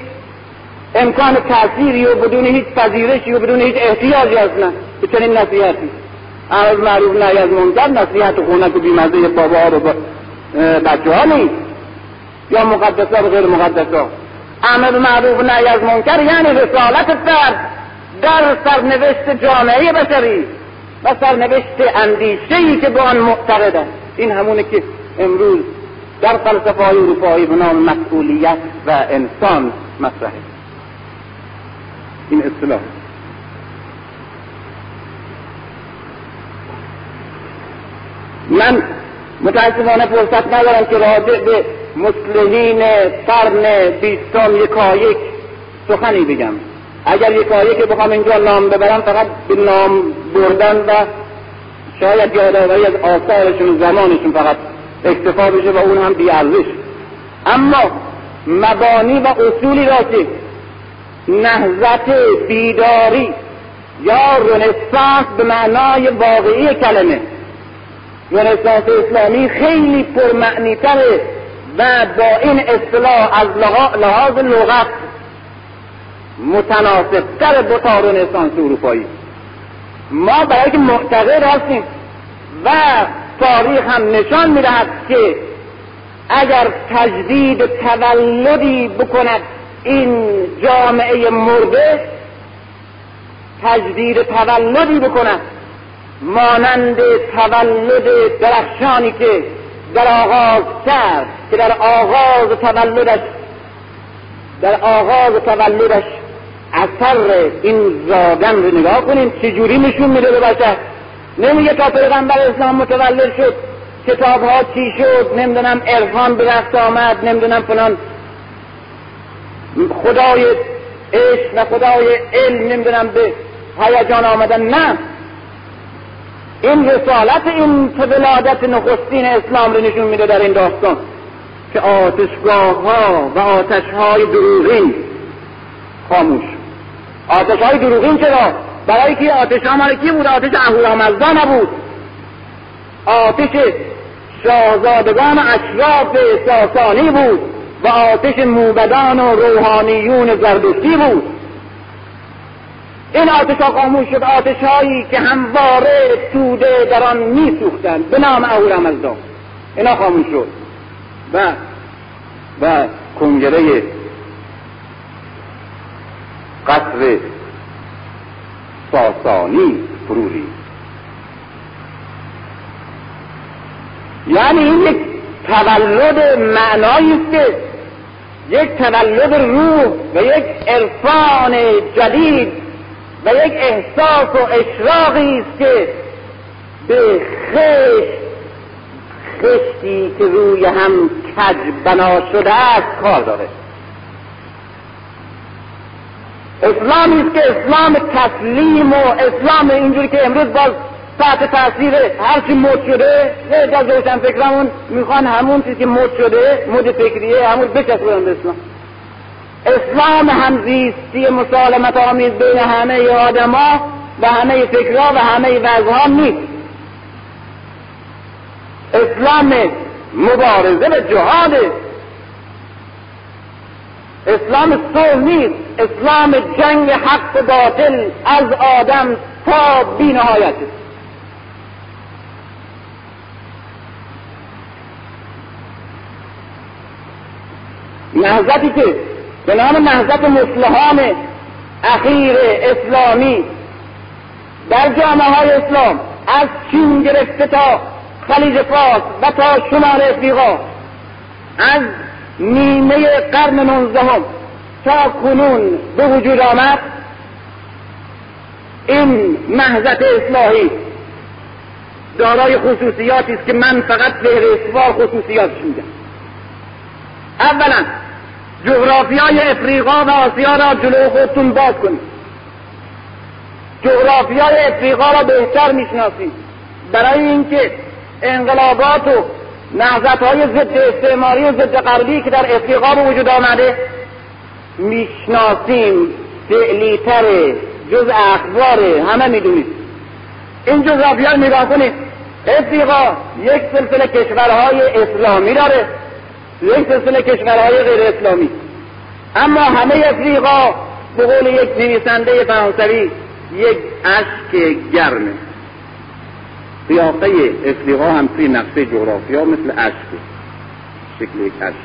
امکان تأثیری و بدون هیچ پذیرشی و بدون هیچ احتیاجی اصلا به چنین نصیحتی. امر معروف نهی از منکر نصیحت خونک بیمزه بابا ها و بچه ها نیست. یا مقدسه و غیر مقدسه امر معروف نهی از منکر یعنی رسالت فرد در سرنوشت جامعه بشری و سرنوشت اندیشه ای که به آن معتقد این همونه که امروز در فلسفه های اروپایی به نام مسئولیت و انسان مطرحه. این اصطلاح. من متاسفانه فرصت ندارم که راجع به مسلمین قرن بیستم یکایک سخنی بگم. اگر یکایک بخوام اینجا نام ببرم فقط به نام بردن و شاید یادآوری از آثارشون و زمانشون فقط اکتفا بشه و اون هم بیارزش اما مبانی و اصولی را که نهضت بیداری یا رنسانس به معنای واقعی کلمه رنسانس اسلامی خیلی پرمعنیتره و با این اصطلاح از لحاظ لغت متناسبتر با تا رنسانس اروپایی. ما برای که معتقد هستیم و تاریخ هم نشان می‌دهد که اگر تجدید تولدی بکند این جامعه مرده تجدید تولدی بکند. مانند تولد درخشانی که در آغاز کرد که در آغاز تولدش در آغاز تولدش اثر این زادن رو نگاه کنیم چجوری نشون میده به بشر نمیگه تا پیغمبر اسلام متولد شد کتاب ها چی شد نمی‌دونم عرفان به دست آمد نمی‌دونم فلان. خدای عشق و خدای علم نمی‌دونم به هیجان آمدن نه. این رسالت این ولادت نخستین اسلام رو نشون میده در این داستان که آتشگاه ها و آتش های دروغین خاموش آتش های دروغین چرا؟ برای که آتش ها کی بود؟ آتش اهورامزدا نبود آتش شاهزادگان اشراف ساسانی بود و آتش موبدان و روحانیون زردشتی بود این آتش ها خاموش شد آتش هایی که همواره توده در آن می سوختند به نام اهورامزدا اینا خاموش شد. و و کنگره قصر ساسانی فروری یعنی این یک تولد معنایی است یک تولد روح و یک عرفان جدید و یک احساس و اشراقی است که به خشت خشتی که روی هم کج بنا شده است کار داره. اسلامی است که اسلام تسلیم و اسلام اینجوری که امروز باز تحت تاثیر هرچی مد شده خیلی از روشن فکرمون می‌خوان همون چیزی که مد شده مد فکریه همون بچسبونن به اسلام. اسلام همزیستی مسالمت آمیز بین همه آدما و همه فکرها و همه وضعها نیست. اسلام مبارزه و جهاد اسلام صلح نیست. اسلام جنگ حق باطل از آدم تا بی نهایت نهضتی که به نام نهضت مسلحان اخیر اسلامی. در جامعه های اسلام از چین گرفته تا خلیج فارس و تا شمال افریقا. از نیمه قرن نوزدهم تا کنون به وجود آمد این محضت اصلاحی دارای خصوصیاتی است که من فقط فهرستوار خصوصیاتش میگم. اولا جغرافیای افریقا و آسیا را جلو خودتون باز کنید. جغرافیای افریقا را بهتر می‌شناسید. برای اینکه انقلابات و نهضت های ضد استعماری و ضد غربی که در افریقا به وجود آمده می‌شناسیم فعلیتر جز اخبار همه می‌دونید. این جغرافی ها نگاه کنید. افریقا یک سلسله کشورهای اسلامی داره. یک سلسله کشورهای غیر اسلامی. اما همه افریقا به قول یک نویسنده فرانسوی یک اشک گرمه قیافه افریقا هم توی نقشه جغرافیا مثل اشک شکل یک اشک.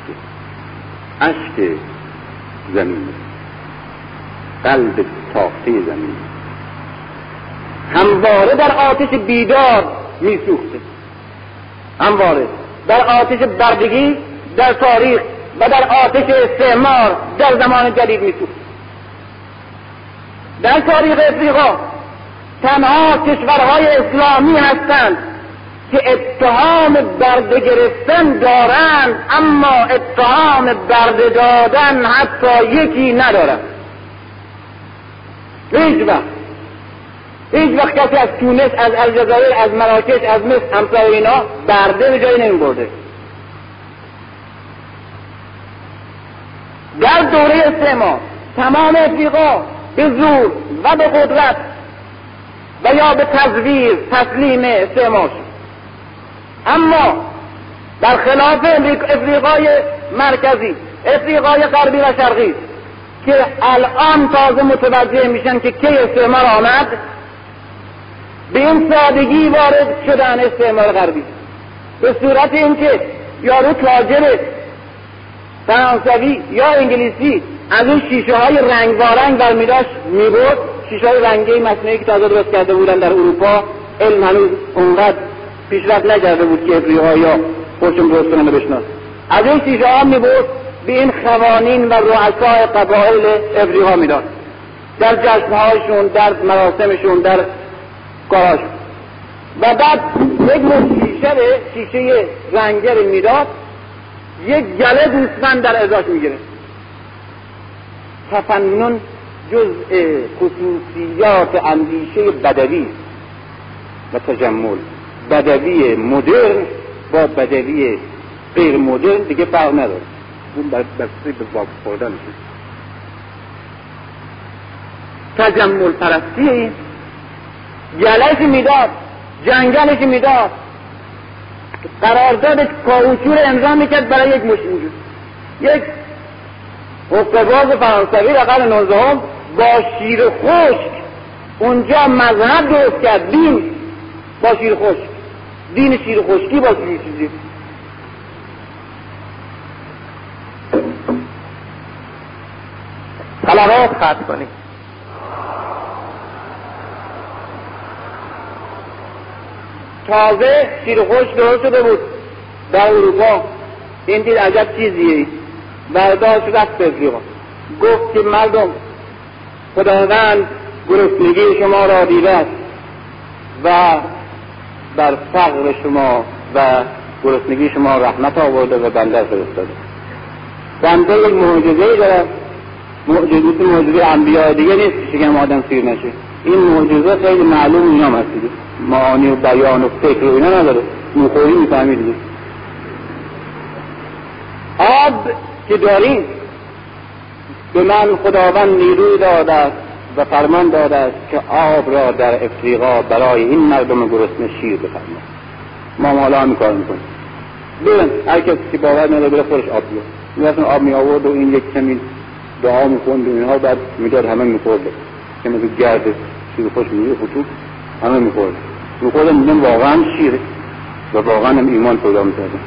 اشک زمین قلب تاخته زمین. همواره در آتش بیدار میسوخته. همواره در آتش بردگی در تاریخ و در آتش استعمار در زمان جدید میسوخت. در تاریخ افریقا تنها کشورهای اسلامی هستند که اتهام برده گرفتن دارند اما اتهام برده دادن حتی یکی ندارند هیچ وقت. هیچ وقت کسی از تونس از الجزایر از مراکش از مصر همسایه اینا برده به جایی نمی برده در دوره استعمار تمام افریقا به زور و به قدرت و یا به تزویر تسلیم استعمار شد. اما در خلاف افریقای مرکزی افریقای غربی و شرقی که الان تازه متوجه میشن که کی استعمار آمد به این سادگی وارد شدن استعمار غربی. به صورت اینکه یارو تاجر فرانسوی یا انگلیسی از اون شیشه های رنگ وارنگ برمی داشت می بود شیشه های رنگی مصنوعی که تازه درست کرده بودن در اروپا علم هنوز اونقدر پیشرفت نکرده بود که افریقا یا خوشم درست کنه بشناس از این شیشه ها می بود به این خوانین و رؤسای قبایل افریقا می‌داد. در جشنهایشون در مراسمشون در کاراشون و بعد یک شیشه شیشه رنگر می‌داد. یک گله دوستمند در ازاش می‌گیره تفنن جزء خصوصیات اندیشه بدوی و تجمل. بدوی مدرن با بدوی غیر مدرن دیگه فرق نداره. اون بسته به واقع خوردن تجمل پرستی این. گلش می‌داد جنگلش می‌داد. قرارداد کاوچو رو امضا می‌کرد برای یک مش یک حقباز فرانسوی در قرن نوزدهم با شیر خشک. اونجا مذهب درست کرد. دین با شیر خشک. دین شیر خشکی با شیر چیزی. طلبات خط کنید تازه شیر خوش درست شده بود. در اروپا این دید عجب چیزیه. برداشت رفت افریقا گفت که مردم خداوند گرسنگی شما را دیده است و بر فقر شما و گرسنگی شما رحمت آورده و بنده فرستاده. بنده یک معجزه داره معجزه معجزه انبیاء دیگه نیست که شکم آدم سیر نشه. این معجزه خیلی معلوم اینا هست معانی و بیان و فکر و اینا نداره. نخوری می‌فهمید آب که داریم به من خداوند نیروی داده است و فرمان داده است که آب را در افریقا برای این مردم گرسنه شیر بفرما ما حالا هم کار می‌کنیم. ببین هر کسی که باور نداره بره خودش آب این آب می آورد و این یک کمی دعا می‌خوند و اینها بعد می‌داد همه میخورده که مثل گرد چیز خوش میگه خطوب همه میخورده میخورده میدن واقعا شیره و واقعا هم ایمان پیدا می‌کرده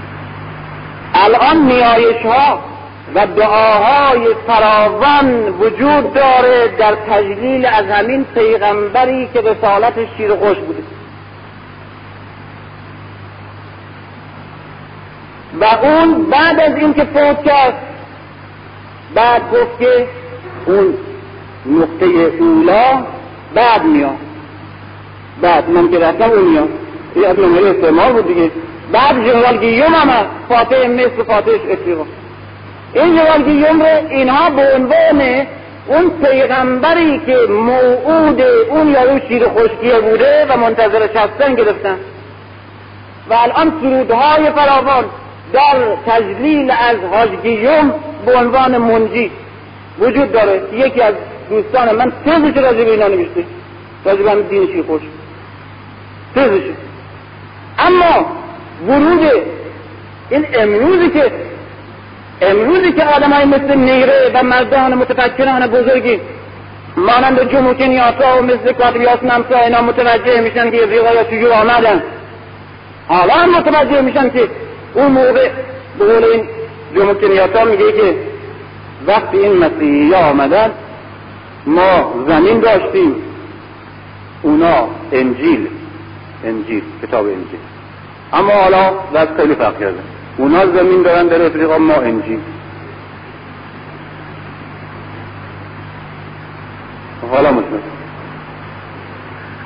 الان نیایش ها و دعاهای فراوان وجود داره در تجلیل از همین پیغمبری که رسالت شیر خوش بوده. و اون بعد از اینکه فوت کرد بعد گفت که اون نقطه اولا بعد میاد. بعد من که رفتم اون میاد. یه از استعمال بود دیگه. بعد جنرال گیوم هم فاتح مصر فاتح افریقا این جنرال گیوم رو اینها به عنوان اون پیغمبری که موعود اون یارو شیر خشکیه بوده و منتظر شستن گرفتن. و الان سرودهای فراوان در تجلیل از حاج گیوم به عنوان منجی وجود داره. یکی از دوستان من تزش راجع به اینا نوشته. راجع به دین شیر خوش. چیزشه اما ورود این امروزی که امروزی که آدم های مثل نیره و مردان متفکران بزرگی مانند جمهوری نیاسا و مثل کادریاس نمسا اینا متوجه میشن که افریقا چجور آمدن. حالا هم متوجه میشن که اون موقع به قول این جمهوری نیاسا میگه که وقتی این مسیحی آمدن ما زمین داشتیم. اونا انجیل. انجیل کتاب انجیل. اما حالا وقت خیلی فرق کرده. اونا زمین دارن در افریقا ما انجیل. حالا مطمئن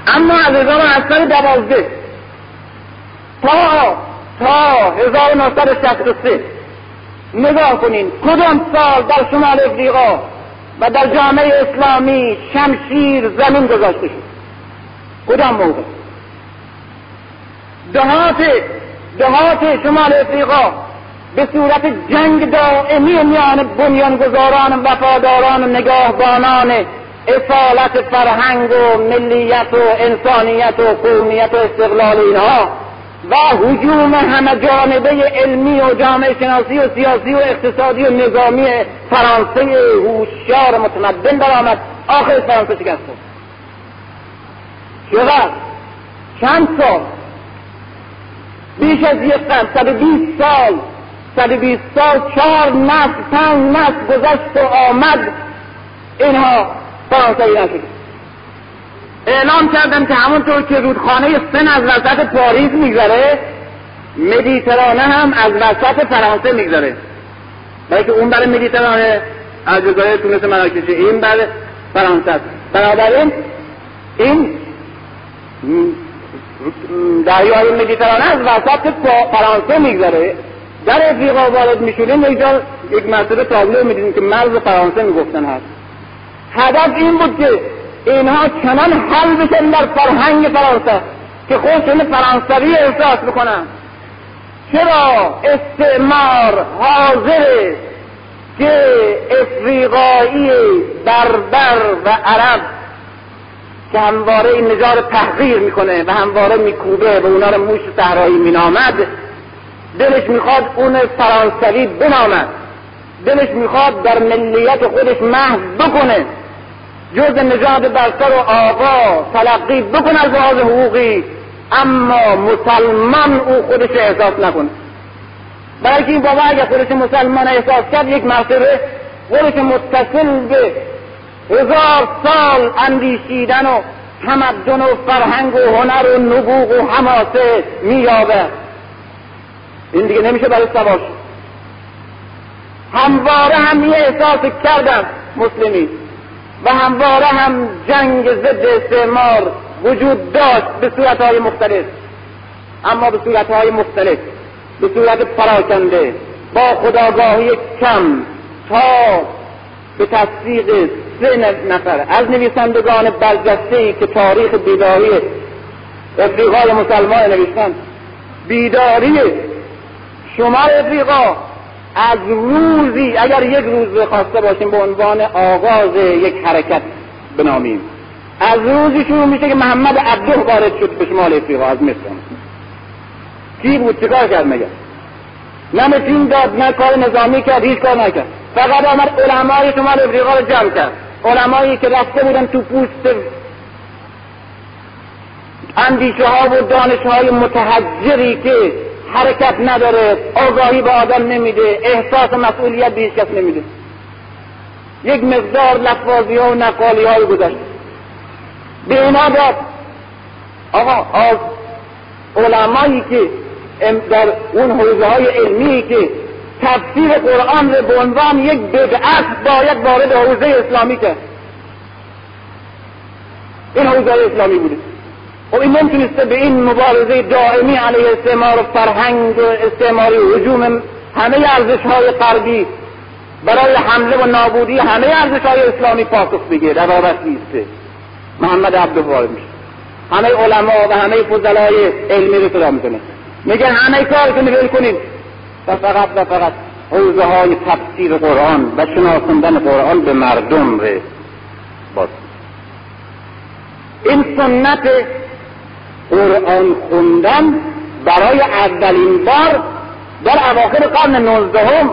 اما از هزار دوازده تا تا 1963 نگاه کنین کدام سال در شمال افریقا و در جامعه اسلامی شمشیر زمین گذاشته شد. کدام موقع؟ دهات دهات شمال افریقا به صورت جنگ دائمی میان بنیانگذاران وفاداران و نگاهبانان اصالت فرهنگ و ملیت و انسانیت و قومیت و استقلال اینها و حجوم همه جانبه علمی و جامعه شناسی و سیاسی و اقتصادی و نظامی فرانسه هوشیار متمدن درآمد آخر فرانسه شکست. چقدر چند سال؟ بیش از یک قرن. صد بیست سال. صد بیست سال. چهار نسل پنج نسل گذشت و آمد. اینها فرانسوی نشد اعلام کردم که همونطور که رودخانه سن از وسط پاریس میگذره مدیترانه هم از وسط فرانسه میگذره. برای که اون برای مدیترانه از جزایر تونس مراکشه این برای فرانسه است. بنابراین این دریای مدیترانه از وسط فرانسه میگذره. در افریقا وارد می‌شدیم یک یک مسئله تابلو می‌دیدیم که مرز فرانسه می‌گفتن هست. هدف این بود که اینها چنان حل بشن در فرهنگ فرانسه که خودشون فرانسوی احساس بکنن چرا استعمار حاضر که افریقایی بربر و عرب که همواره این نجار تحقیر می‌کنه و همواره میکوبه و اونا رو موش صحرایی مینامد دلش می‌خواد اون فرانسوی بنامد دلش می‌خواد در ملیت خودش محض بکنه. جز نژاد برتر و آقا تلقی بکنه از لحاظ حقوقی اما مسلمان او خودش احساس نکنه بلکه این بابا اگر خودش مسلمان احساس کرد یک مرتبه خودش متصل به هزار سال اندیشیدن و تمدن و فرهنگ و هنر و نبوغ و حماسه مییابه این دیگه نمیشه برای سوار همواره هم یه احساس کردم مسلمی و همواره هم جنگ ضد استعمار وجود داشت به صورتهای مختلف. اما به صورتهای مختلف به صورت پراکنده با خداگاهی کم تا به تصدیق سه نفر. از نویسندگان برجسته ای که تاریخ بیداری افریقای مسلمان نوشتن بیداری شمال افریقا. از روزی اگر یک روز خواسته باشیم به عنوان آغاز یک حرکت بنامیم. از روزی شروع میشه که محمد عبده وارد شد به شمال افریقا از مصر. کی بود؟ چیکار کرد مگر نه متین داد نه کار نظامی کرد هیچ کار نکرد. فقط آمد علمای شمال افریقا رو جمع کرد. علمایی که رفته بودن تو پوست اندیشه ها و دانش های متحجری که حرکت نداره آگاهی به آدم نمیده احساس مسئولیت به کس نمیده. یک مقدار لفاظی ها و نقالی های به اینا داد. آقا از علمایی که در اون حوزه های علمی که تفسیر قرآن رو به عنوان یک بدعت باید وارد حوزه اسلامی کرد. این حوزه اسلامی بوده. و این نمی‌تونسته به این مبارزه دائمی علیه استعمار و فرهنگ و استعماری هجوم همه ارزش های غربی برای حمله و نابودی همه ارزش های اسلامی پاسخ بگه روابط نیسته محمد عبدو وارد میشه. همه علما و همه فضلای علمی رو صدا می‌کنه میگه همه کارتون ول کنید. و فقط و فقط حوزه های تفسیر قرآن و شناسندن قرآن به مردم به باز. این سنت قرآن خوندن برای اولین بار در اواخر قرن نوزدهم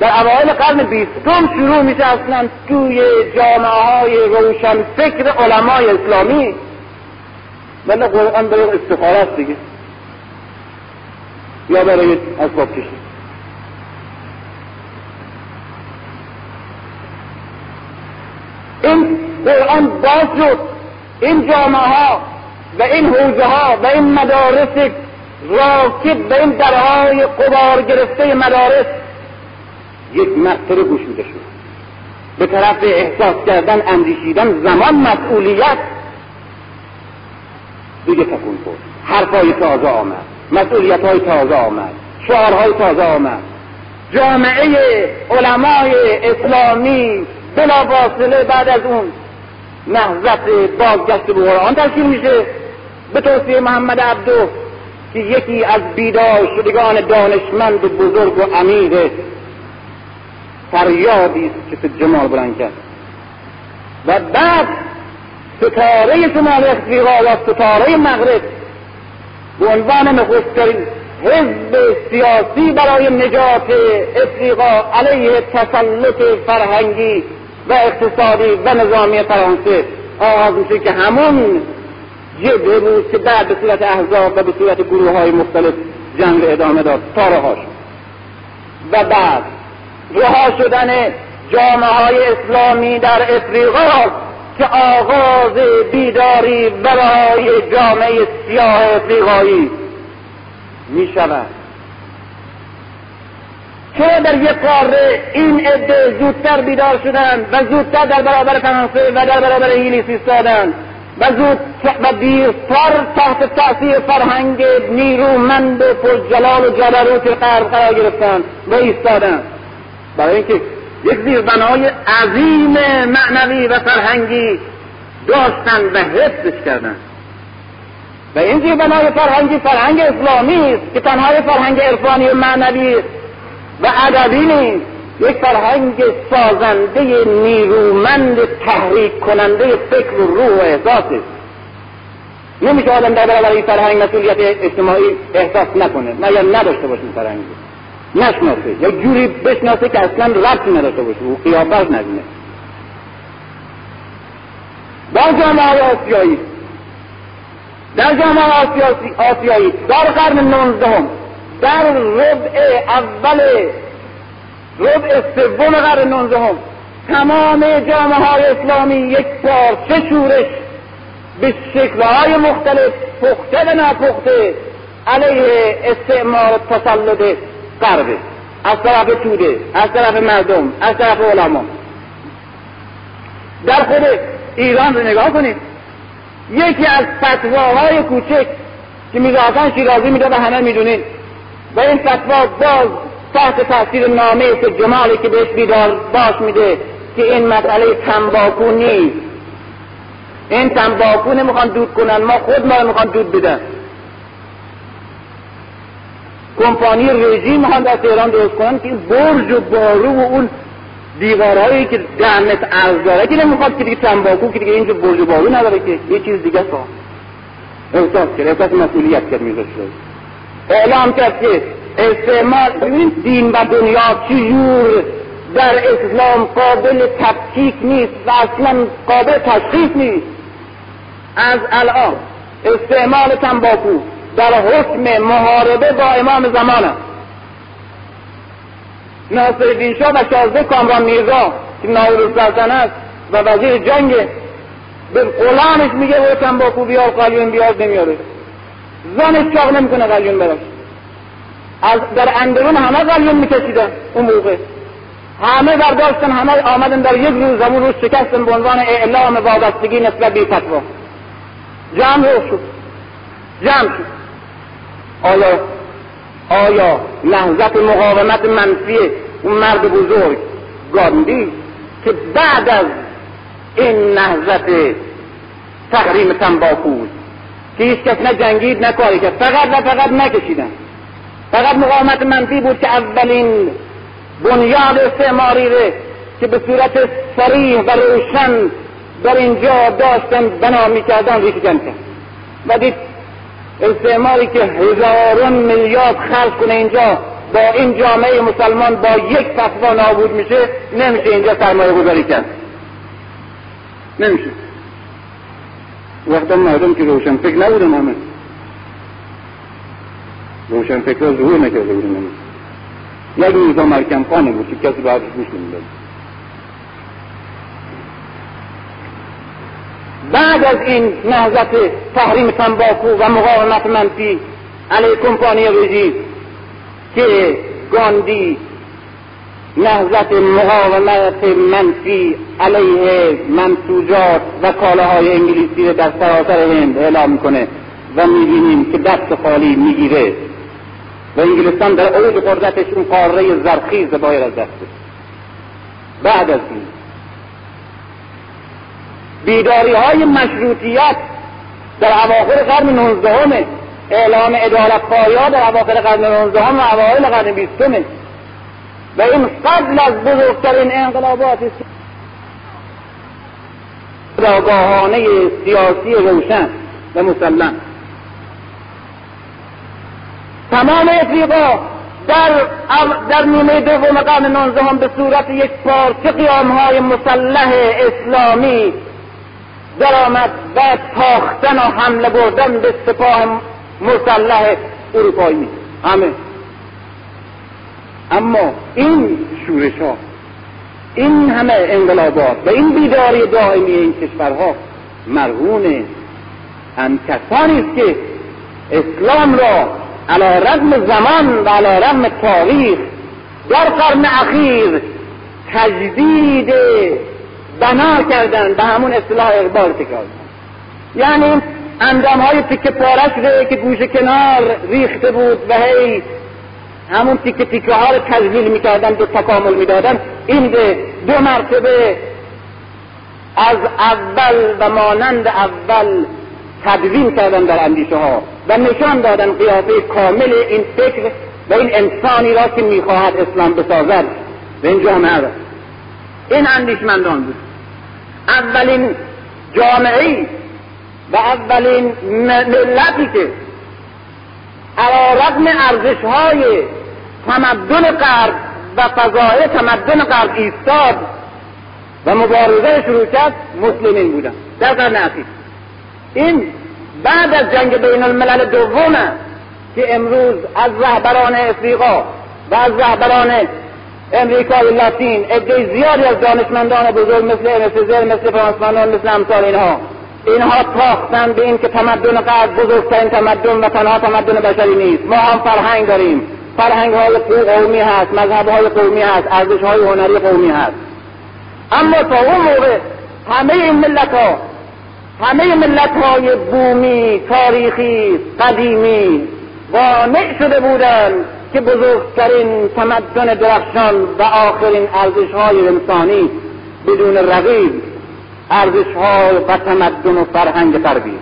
در اوایل قرن بیستم شروع میشه اصلا توی جامعه های روشن فکر علمای اسلامی. ولی قرآن برای استخاره است دیگه. یا برای اسباب کشی. این قرآن باز شد. این جامعه ها و این حوزه ها و این مدارس راکب به این درهای قبار گرفته مدارس یک مقطر گشوده شد به طرف احساس کردن اندیشیدن زمان مسئولیت دیگه تکون خورد. حرفهای تازه آمد مسئولیت های تازه آمد شعارهای تازه آمد. جامعه علمای اسلامی بلا فاصله بعد از اون نهضت بازگشت به قرآن تشکیل میشه. به توصیه محمد عبدو که یکی از بیدار شدگان دانشمند بزرگ و امیر فریادی است که جمال بلند کرد. و بعد ستاره شمال افریقا و ستاره مغرب به عنوان نخستترین حزب سیاسی برای نجات افریقا علیه تسلط فرهنگی و اقتصادی و نظامی فرانسه. آغاز میشه که همون جبهه بود که بعد به صورت احزاب و به صورت گروه های مختلف جنگ ادامه داد تا رها شد. و بعد رها شدن جامعه های اسلامی در افریقا که آغاز بیداری برای جامعه سیاه افریقایی می شود چرا در یک قاره این عده زودتر بیدار شدند و زودتر در برابر فرانسه و در برابر انگلیس ایستادند و زود و دیرتر تحت تأثیر فرهنگ نیرومند و پرجلال و جبروت غرب قرار گرفتند و ایستادند برای اینکه یک زیربنای عظیم معنوی و فرهنگی داشتند و حفظش کردند و این زیربنای فرهنگی فرهنگ اسلامی است که تنها فرهنگ عرفانی و معنوی و ادبی نیست. یک فرهنگ سازنده نیرومند تحریک کننده فکر و روح و احساس. نمیشه آدم در برابر این فرهنگ مسئولیت اجتماعی احساس نکنه. نه یا نداشته باشه این فرهنگ نشناسه. یا جوری بشناسه که اصلا ربطی نداشته باشه. و قیافت نبینه. در جامعه آسیایی در جامعه آسیایی در قرن نوزدهم در ربع اول ربع سوم قرن نوزدهم تمام جامعه های اسلامی یک بار چه شورش به شکلهای مختلف پخته و نپخته علیه استعمار تسلط غربه از طرف توده از طرف مردم از طرف علما. در خود ایران رو نگاه کنید. یکی از فتواهای کوچک که میرازن شیرازی میده و همه می‌دونید و این فتوا باز تحت تاثیر نامه جمالی که بهش بیدار باش میده که این مسئله تنباکو نیست. این تنباکو نمی‌خوان دود کنن ما خود ما می‌خوان دود بدن. کمپانی رژیم می‌خوان در تهران درست کنن که این برج و بارو و اون دیوارهایی که ده متر عرض داره که نمی‌خواد که دیگه تنباکو که دیگه اینجا برج و بارو نداره که. یه چیز دیگه سا احساس کرد احساس مسئولیت کرد میذاشت. اعلام کرد که استعمال ببینید دین و دنیا چجور در اسلام قابل تفکیک نیست و اصلا قابل تشخیص نیست. از الان استعمال تنباکو در حکم محاربه با امام زمان. ناصر الدین شاه و شازده کامران میرزا که ناول است و وزیر جنگ به غلامش میگه و تنباکو بیار قلیون بیار نمیاره. زنش چاق نمی‌کنه قلیون براش. از در اندرون همه قلیون میکشیدن اون موقع. همه برداشتن همه آمدن در یک روز زمون روز شکستن به عنوان اعلام وابستگی نسبت به فتوا. جمع شد. جمع شد. آیا آیا لحظت مقاومت منفی اون مرد بزرگ گاندی که بعد از این نهضت تحریم تنباکو که هیچ کس نه جنگید نه کاری کرد فقط و فقط نکشیدن؟ فقط مقاومت منفی بود که اولین بنیاد استعماری که به صورت سریح و روشن در اینجا داشتن بنا می‌کردن ریشه کرد. و دید استعماری که هزاران میلیارد خرج کنه اینجا با این جامعه مسلمان با یک فتوا نابود میشه نمیشه اینجا سرمایه گذاری کرد. نمیشه. وقتا مردم که روشن. فکر نبودن همه. روشن فکر ظهور نکرده بودن یک روزا مرکم خانه بود که کسی بعدش گوش نمی‌داد. بعد از این نهضت تحریم تنباکو و مقاومت منفی علیه کمپانی رژیم که گاندی نهضت مقاومت منفی علیه منسوجات و کالاهای انگلیسی در سراسر هند اعلام می‌کنه و می‌بینیم که دست خالی می‌گیره. و انگلستان در اوج قدرتش اون قاره زرخیز بایر از دسته بعد از این بیداری های مشروطیت در اواخر قرن نوزدهم اعلام عدالت پایا در اواخر قرن نوزدهم و اوایل قرن بیستمه و این قبل از بزرگترین انقلابات آگاهانه سیاسی روشن و مسلم. تمام افریقا در در نیمه دوم قرن نوزدهم به صورت یک پارچه قیامهای مسلح اسلامی درآمد و تاختن و حمله بردن به سپاه مسلح اروپایی همه. اما این شورش ها این همه انقلابات و این بیداری دائمی این کشورها مرهون هم کسانی است که اسلام را علا رغم زمان و علا رغم تاریخ. در قرن اخیر تجدید بنا کردن به همون اصلاح اقبال تکرار یعنی اندام های تیکه پارش که گوش کنار ریخته بود و هی همون تیکه تیکه ها رو تجلیل می‌کردن به تکامل می‌دادن. این به دو مرتبه از اول و مانند اول تدوین کردن در اندیشه ها. و نشان دادن قیافه کامل این فکر و این انسانی را که می‌خواهد اسلام بسازد. به این جامعه را. این اندیشمندان بود. اولین جامعه و اولین ملتی که علا رقم ارزش های تمدن غرب و فضای تمدن غرب ایستاد و مبارزه شروع کرد مسلمین بودن. در قرن این بعد از جنگ بین الملل دوم که امروز از رهبران افریقا و از رهبران امریکای لاتین عده زیادی از دانشمندان بزرگ مثل امسزر مثل فرانس مثل امثال اینها اینها تاختن به این که تمدن غرب بزرگترین تمدن و تنها تمدن بشری نیست. ما هم فرهنگ داریم. فرهنگ های قومی هست مذهب های قومی هست ارزش های هنری قومی هست. اما تا اون موقع همه این ملت ها همه ملت های بومی تاریخی قدیمی وانع شده بودند که بزرگترین تمدن درخشان و آخرین ارزش های انسانی بدون رقیب ارزش ها و تمدن و فرهنگ غربی.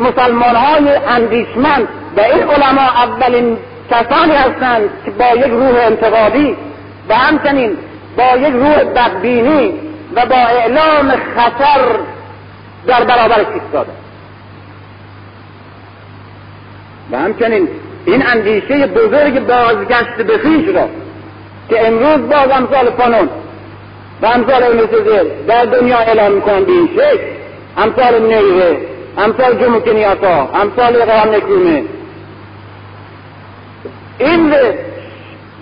مسلمان های اندیشمند و این علما اولین کسانی هستند که با یک روح انتقادی و همچنین با یک روح بدبینی و با اعلام خطر در برابرش ایستاده. و همچنین این اندیشه بزرگ بازگشت به خیش را که امروز باز امثال فانون و امثال اونسزر در دنیا اعلام می‌کنن به این شکل. امثال نیره امثال جمهو کنیاتا امثال قرام نکرومه این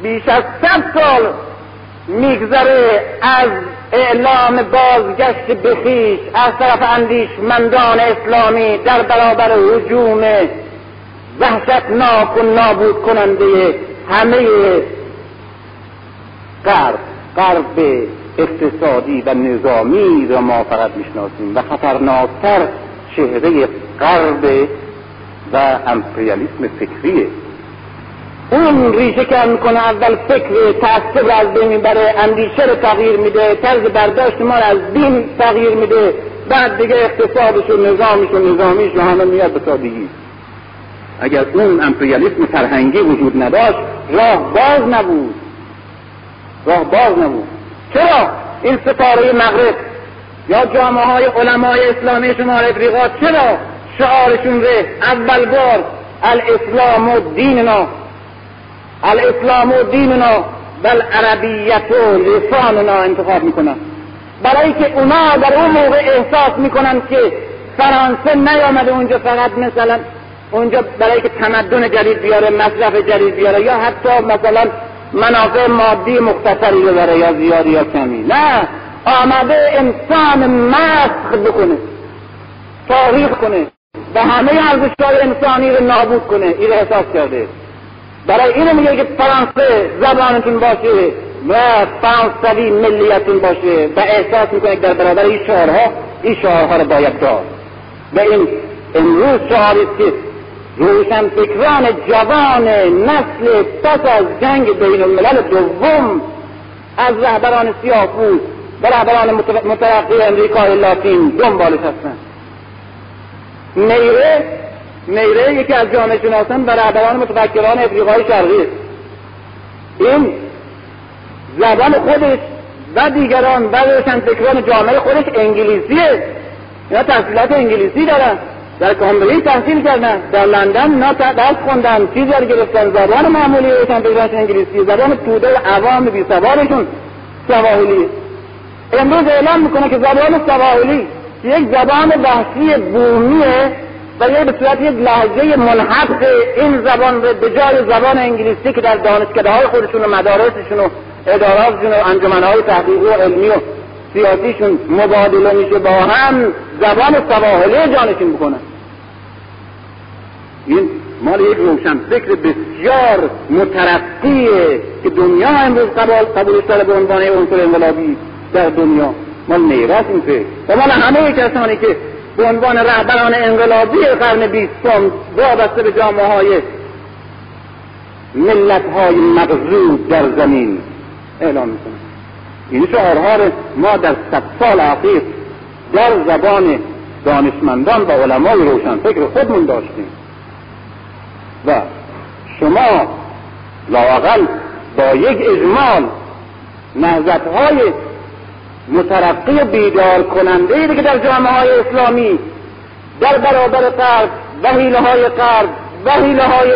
بیش از صد سال میگذره از اعلام بازگشت به خویش از طرف اندیشمندان اسلامی در برابر حجوم وحشتناک و نابود کننده همه غرب. غرب اقتصادی و نظامی را ما فقط می‌شناسیم و خطرناکتر چهره غرب و امپریالیسم فکریه اون ریشه کن می‌کنه اول فکر تعصب را از بین می‌بره اندیشه رو تغییر میده طرز برداشت ما رو از دین تغییر میده بعد دیگه اقتصادش و نظامش و نظامیش و همه میاد به سادگی. اگر اون امپریالیسم فرهنگی وجود نداشت راه باز نبود. راه باز نبود. چرا؟ این ستاره مغرب یا جامعه های علمای اسلامی شمال افریقا چرا شعارشون ره؟ اول بار الاسلام و دیننا الاسلام و دیننا بل عربیت و لساننا انتخاب می‌کنن. برای که اونا در اون موقع احساس می‌کنن که فرانسه نیامده اونجا فقط مثلا اونجا برای که تمدن جدید بیاره مصرف جدید بیاره یا حتی مثلا منافع مادی مختصری رو داره یا زیادی یا کمی. نه آمده انسان مسخ بکنه تاریخ کنه و همه ارزشهای انسانی رو نابود کنه. این احساس کرده. برای اینو میگه که فرانسه زبانتون باشه و فرانسوی ملیتون باشه و احساس می‌کنه در برابر این شعارها این شعارها رو باید دار و این امروز شعاری که روشن فکران جوان نسل پس از جنگ بین الملل دوم از رهبران سیاهپوست و رهبران مترقی امریکای لاتین دنبالش هستند. نیره نیره یکی از جامعه شناسان و رهبران متفکران افریقای شرقی این زبان خودش و دیگران و روشنفکران جامعه خودش انگلیسیه. اینا تحصیلات انگلیسی دارن. در کامبریج تحصیل کردن. در لندن اینا درس خوندن. چیزی رو گرفتن. زبان معمولی روشنفکرانش انگلیسی زبان توده عوام بی سوارشون سواحلی امروز اعلام می‌کنه که زبان سواحلی یک زبان وحشی بومیه و یه به صورت یک لحظه منحق این زبان به جای زبان انگلیسی که در دانشکده های خودشون و مدارسشون و اداراتشون و انجمنهای تحقیقی و علمی و سیاسیشون مبادله میشه با هم زبان سواحلی جانشین بکنن این مال یک روشن فکر بسیار مترقیه که دنیا امروز قبول قبولش داره به عنوان عنصر انقلابی در دنیا. مال نیراس این فکر. و مال همه کسانی که به عنوان رهبران انقلابی قرن بیستم وابسته به جامعه های ملت های مغزود در زمین اعلام می‌کنه این شعارها ما در صد سال اخیر در زبان دانشمندان و علمای روشنفکر خودمون داشتیم. و شما لاقل با یک اجمال نهزت های مترقی و بیدار کننده که در جامعه های اسلامی در برابر قرب و حیله های قرب و حیله های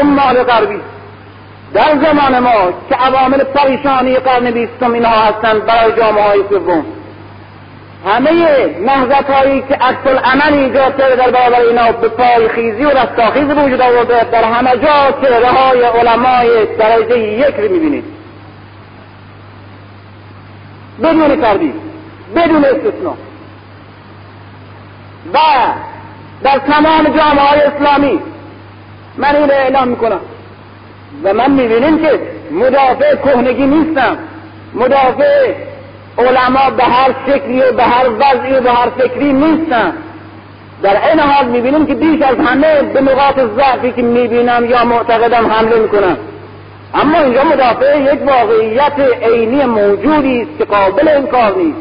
امال غربی. در زمان ما که عوامل پریشانی قرن بیستم اینها هستند برای جامعه های سوم. همه نهضت هایی که عکس العمل ایجاد کرده در برابر اینا به پای خیزی و رستاخیز وجود آورده در همه جا چهره های علمای درجه یک رو می‌بینید. بدون تردید بدون استثناء. و در تمام جامعه های اسلامی من این اعلام می‌کنم. و من می‌بینیم که مدافع کهنگی نیستم. مدافع علما به هر شکلی و به هر وضعی و به هر فکری نیستن در این حال می‌بینیم که بیش از همه به نقاط ضعفی که می‌بینم یا معتقدم حمله می‌کنم. اما اینجا مدافع یک واقعیت عینی موجودی است که قابل انکار نیست.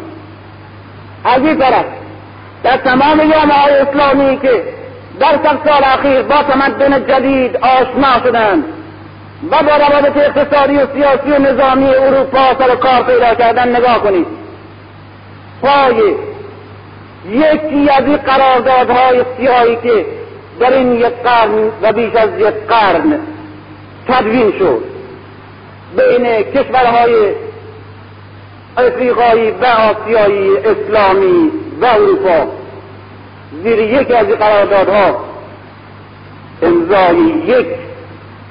از این طرف در تمام جامعه اسلامی که در صد سال اخیر با تمدن جدید آشنا شدند و با روابط اقتصادی و سیاسی و نظامی اروپا سر کار پیدا کردن نگاه کنید. پای یکی از این قراردادهای سیاهی که در این یک قرن و بیش از یک قرن تدوین شد. بین کشورهای افریقایی و آسیایی اسلامی و اروپا. زیر یکی از قراردادها امضای یک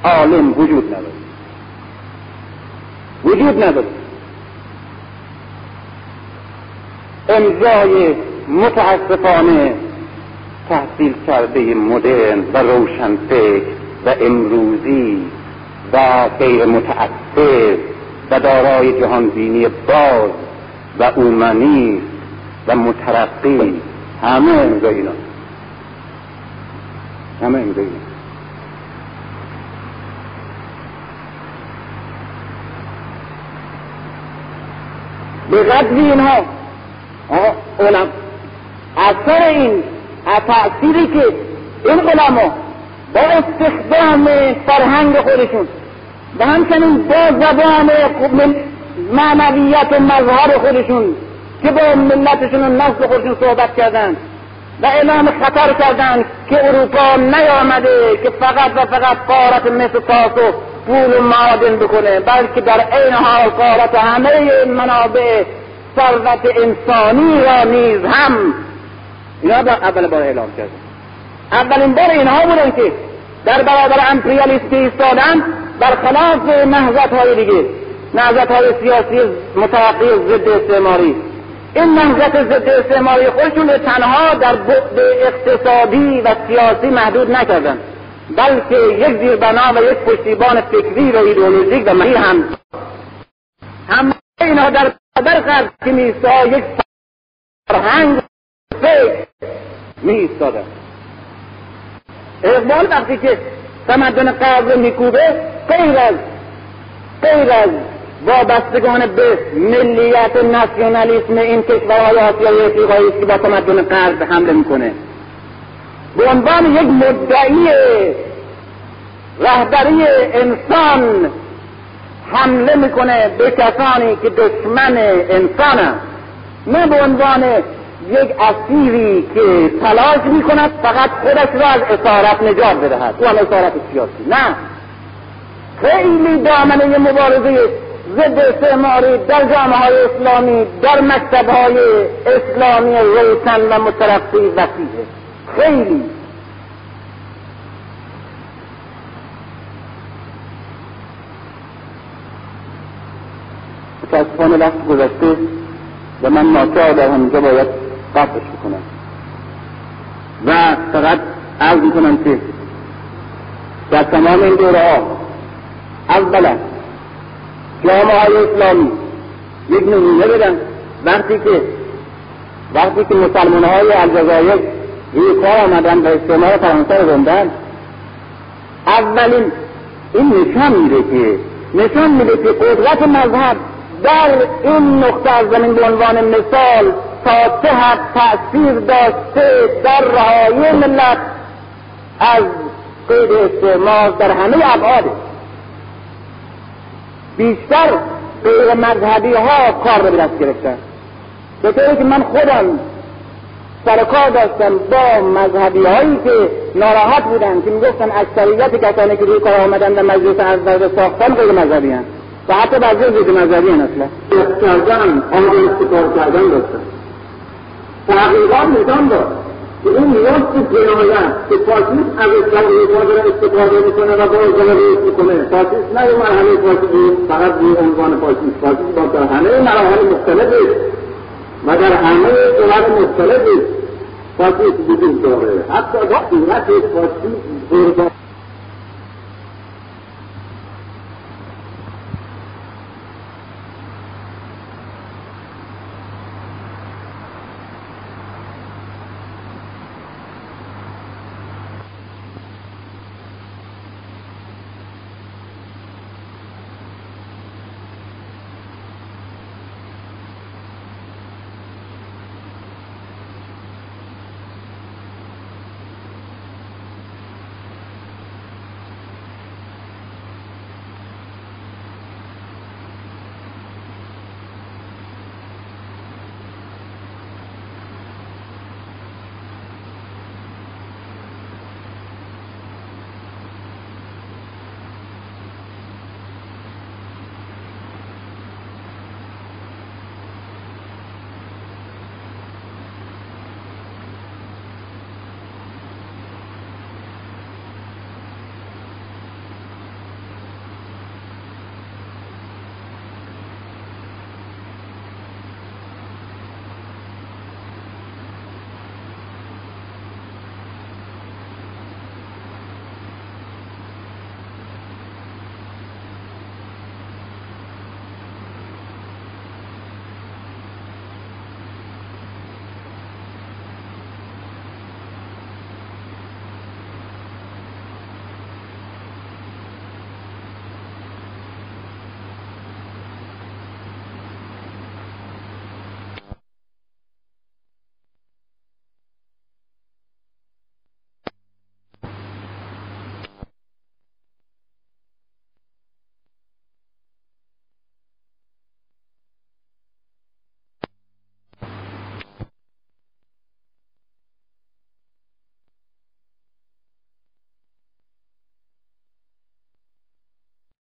عالم وجود نداره. وجود نداره. امضای متاسفانه تحصیل کرده مدرن و روشنفکر و امروزی و غیر متعصب و دارای جهانبینی باز و اومنی و مترقی. همه امضای اینا. همه امضای اینا. به قدر اینها علم اثر این تأثیری که این علما با استخدام فرهنگ خودشون و همچنین با زبان معنویت و مظهر خودشون که با ملتشون و نسل خودشون صحبت کردن و اعلام خطر کردند که اروپا نیامده که فقط و فقط قارت مصر تاس و پول و معادن بکنه بلکه در عین حال قارت همه منابع ثروت انسانی را نیز هم اینا با اول بار اعلام کرد اولین بار اینها بودن که در برابر امپریالیستی ایستادن برخلاف نهزت های دیگه نهزت های سیاسی متوقع ضد استعماری. این نهزت ضد استعماری خودشون تنها در بعد اقتصادی و سیاسی محدود نکردن بلکه یک زیربنا و یک پشتیبان فکری و ایدئولوژیک و مهی هم. هم اینها در برابر غرب که میسا یک فرهنگ فکر می اقبال وقتی که تمدن غرب میکوبه غیر از غیر از وابستگان به ملیت ناسیونالیسم این کشورهای آسیای افریقایی که با تمدن غرب حمله می‌کنه. به عنوان یک مدعی رهبری انسان حمله می‌کنه به کسانی که دشمن انسان نه به عنوان یک اسیری که تلاش می‌کند فقط خودش را از اسارت نجات بدهد. او هم اسارت سیاسی. نه. خیلی دامنه مبارزه ضد استعماری در جامعه های اسلامی در مکتب های اسلامی روشن و مترقی وسیعه. خیلی. متاسفانه وقت گذشته و من ناچار در همینجا باید قطعش بکنم. و فقط عرض می‌کنم که در تمام این دوره ها اولا جامعه های اسلامی یک نمونه بدن وقتی که وقتی که مسلمان های الجزایر روی کار آمدن و استعمار فرانسه رو بندن اولین این نشان میده که نشان میده که قدرت مذهب در این نقطه از زمین به عنوان مثال تا چه حد تأثیر داشته در رهایی ملت از قید استعمار در همه ابعادش بیشتر غیر مذهبی ها کار رو به دست گرفتن. به طوری که من خودم سر کار داشتم با مذهبی هایی که ناراحت بودن که می‌گفتن اکثریت کسانی که روی کار آمدن در مجلس از ساختن غیر مذهبی هن. و حتی بعضی ضد مذهبی هن اصلا. کردن آنجا استفاده کردن داشتن. تحقیقات نشان داد. که این که جنایت که فاسیست از اسلام داره استفاده می‌کنه و با ازدواج رئیس می‌کنه. فاسیست نه یه مرحله فاسیست فقط به عنوان فاسیست. فاسیست با در همه مراحل مختلف و در همه صورت مختلف فاسیست وجود داره حتی با صورت فاسیست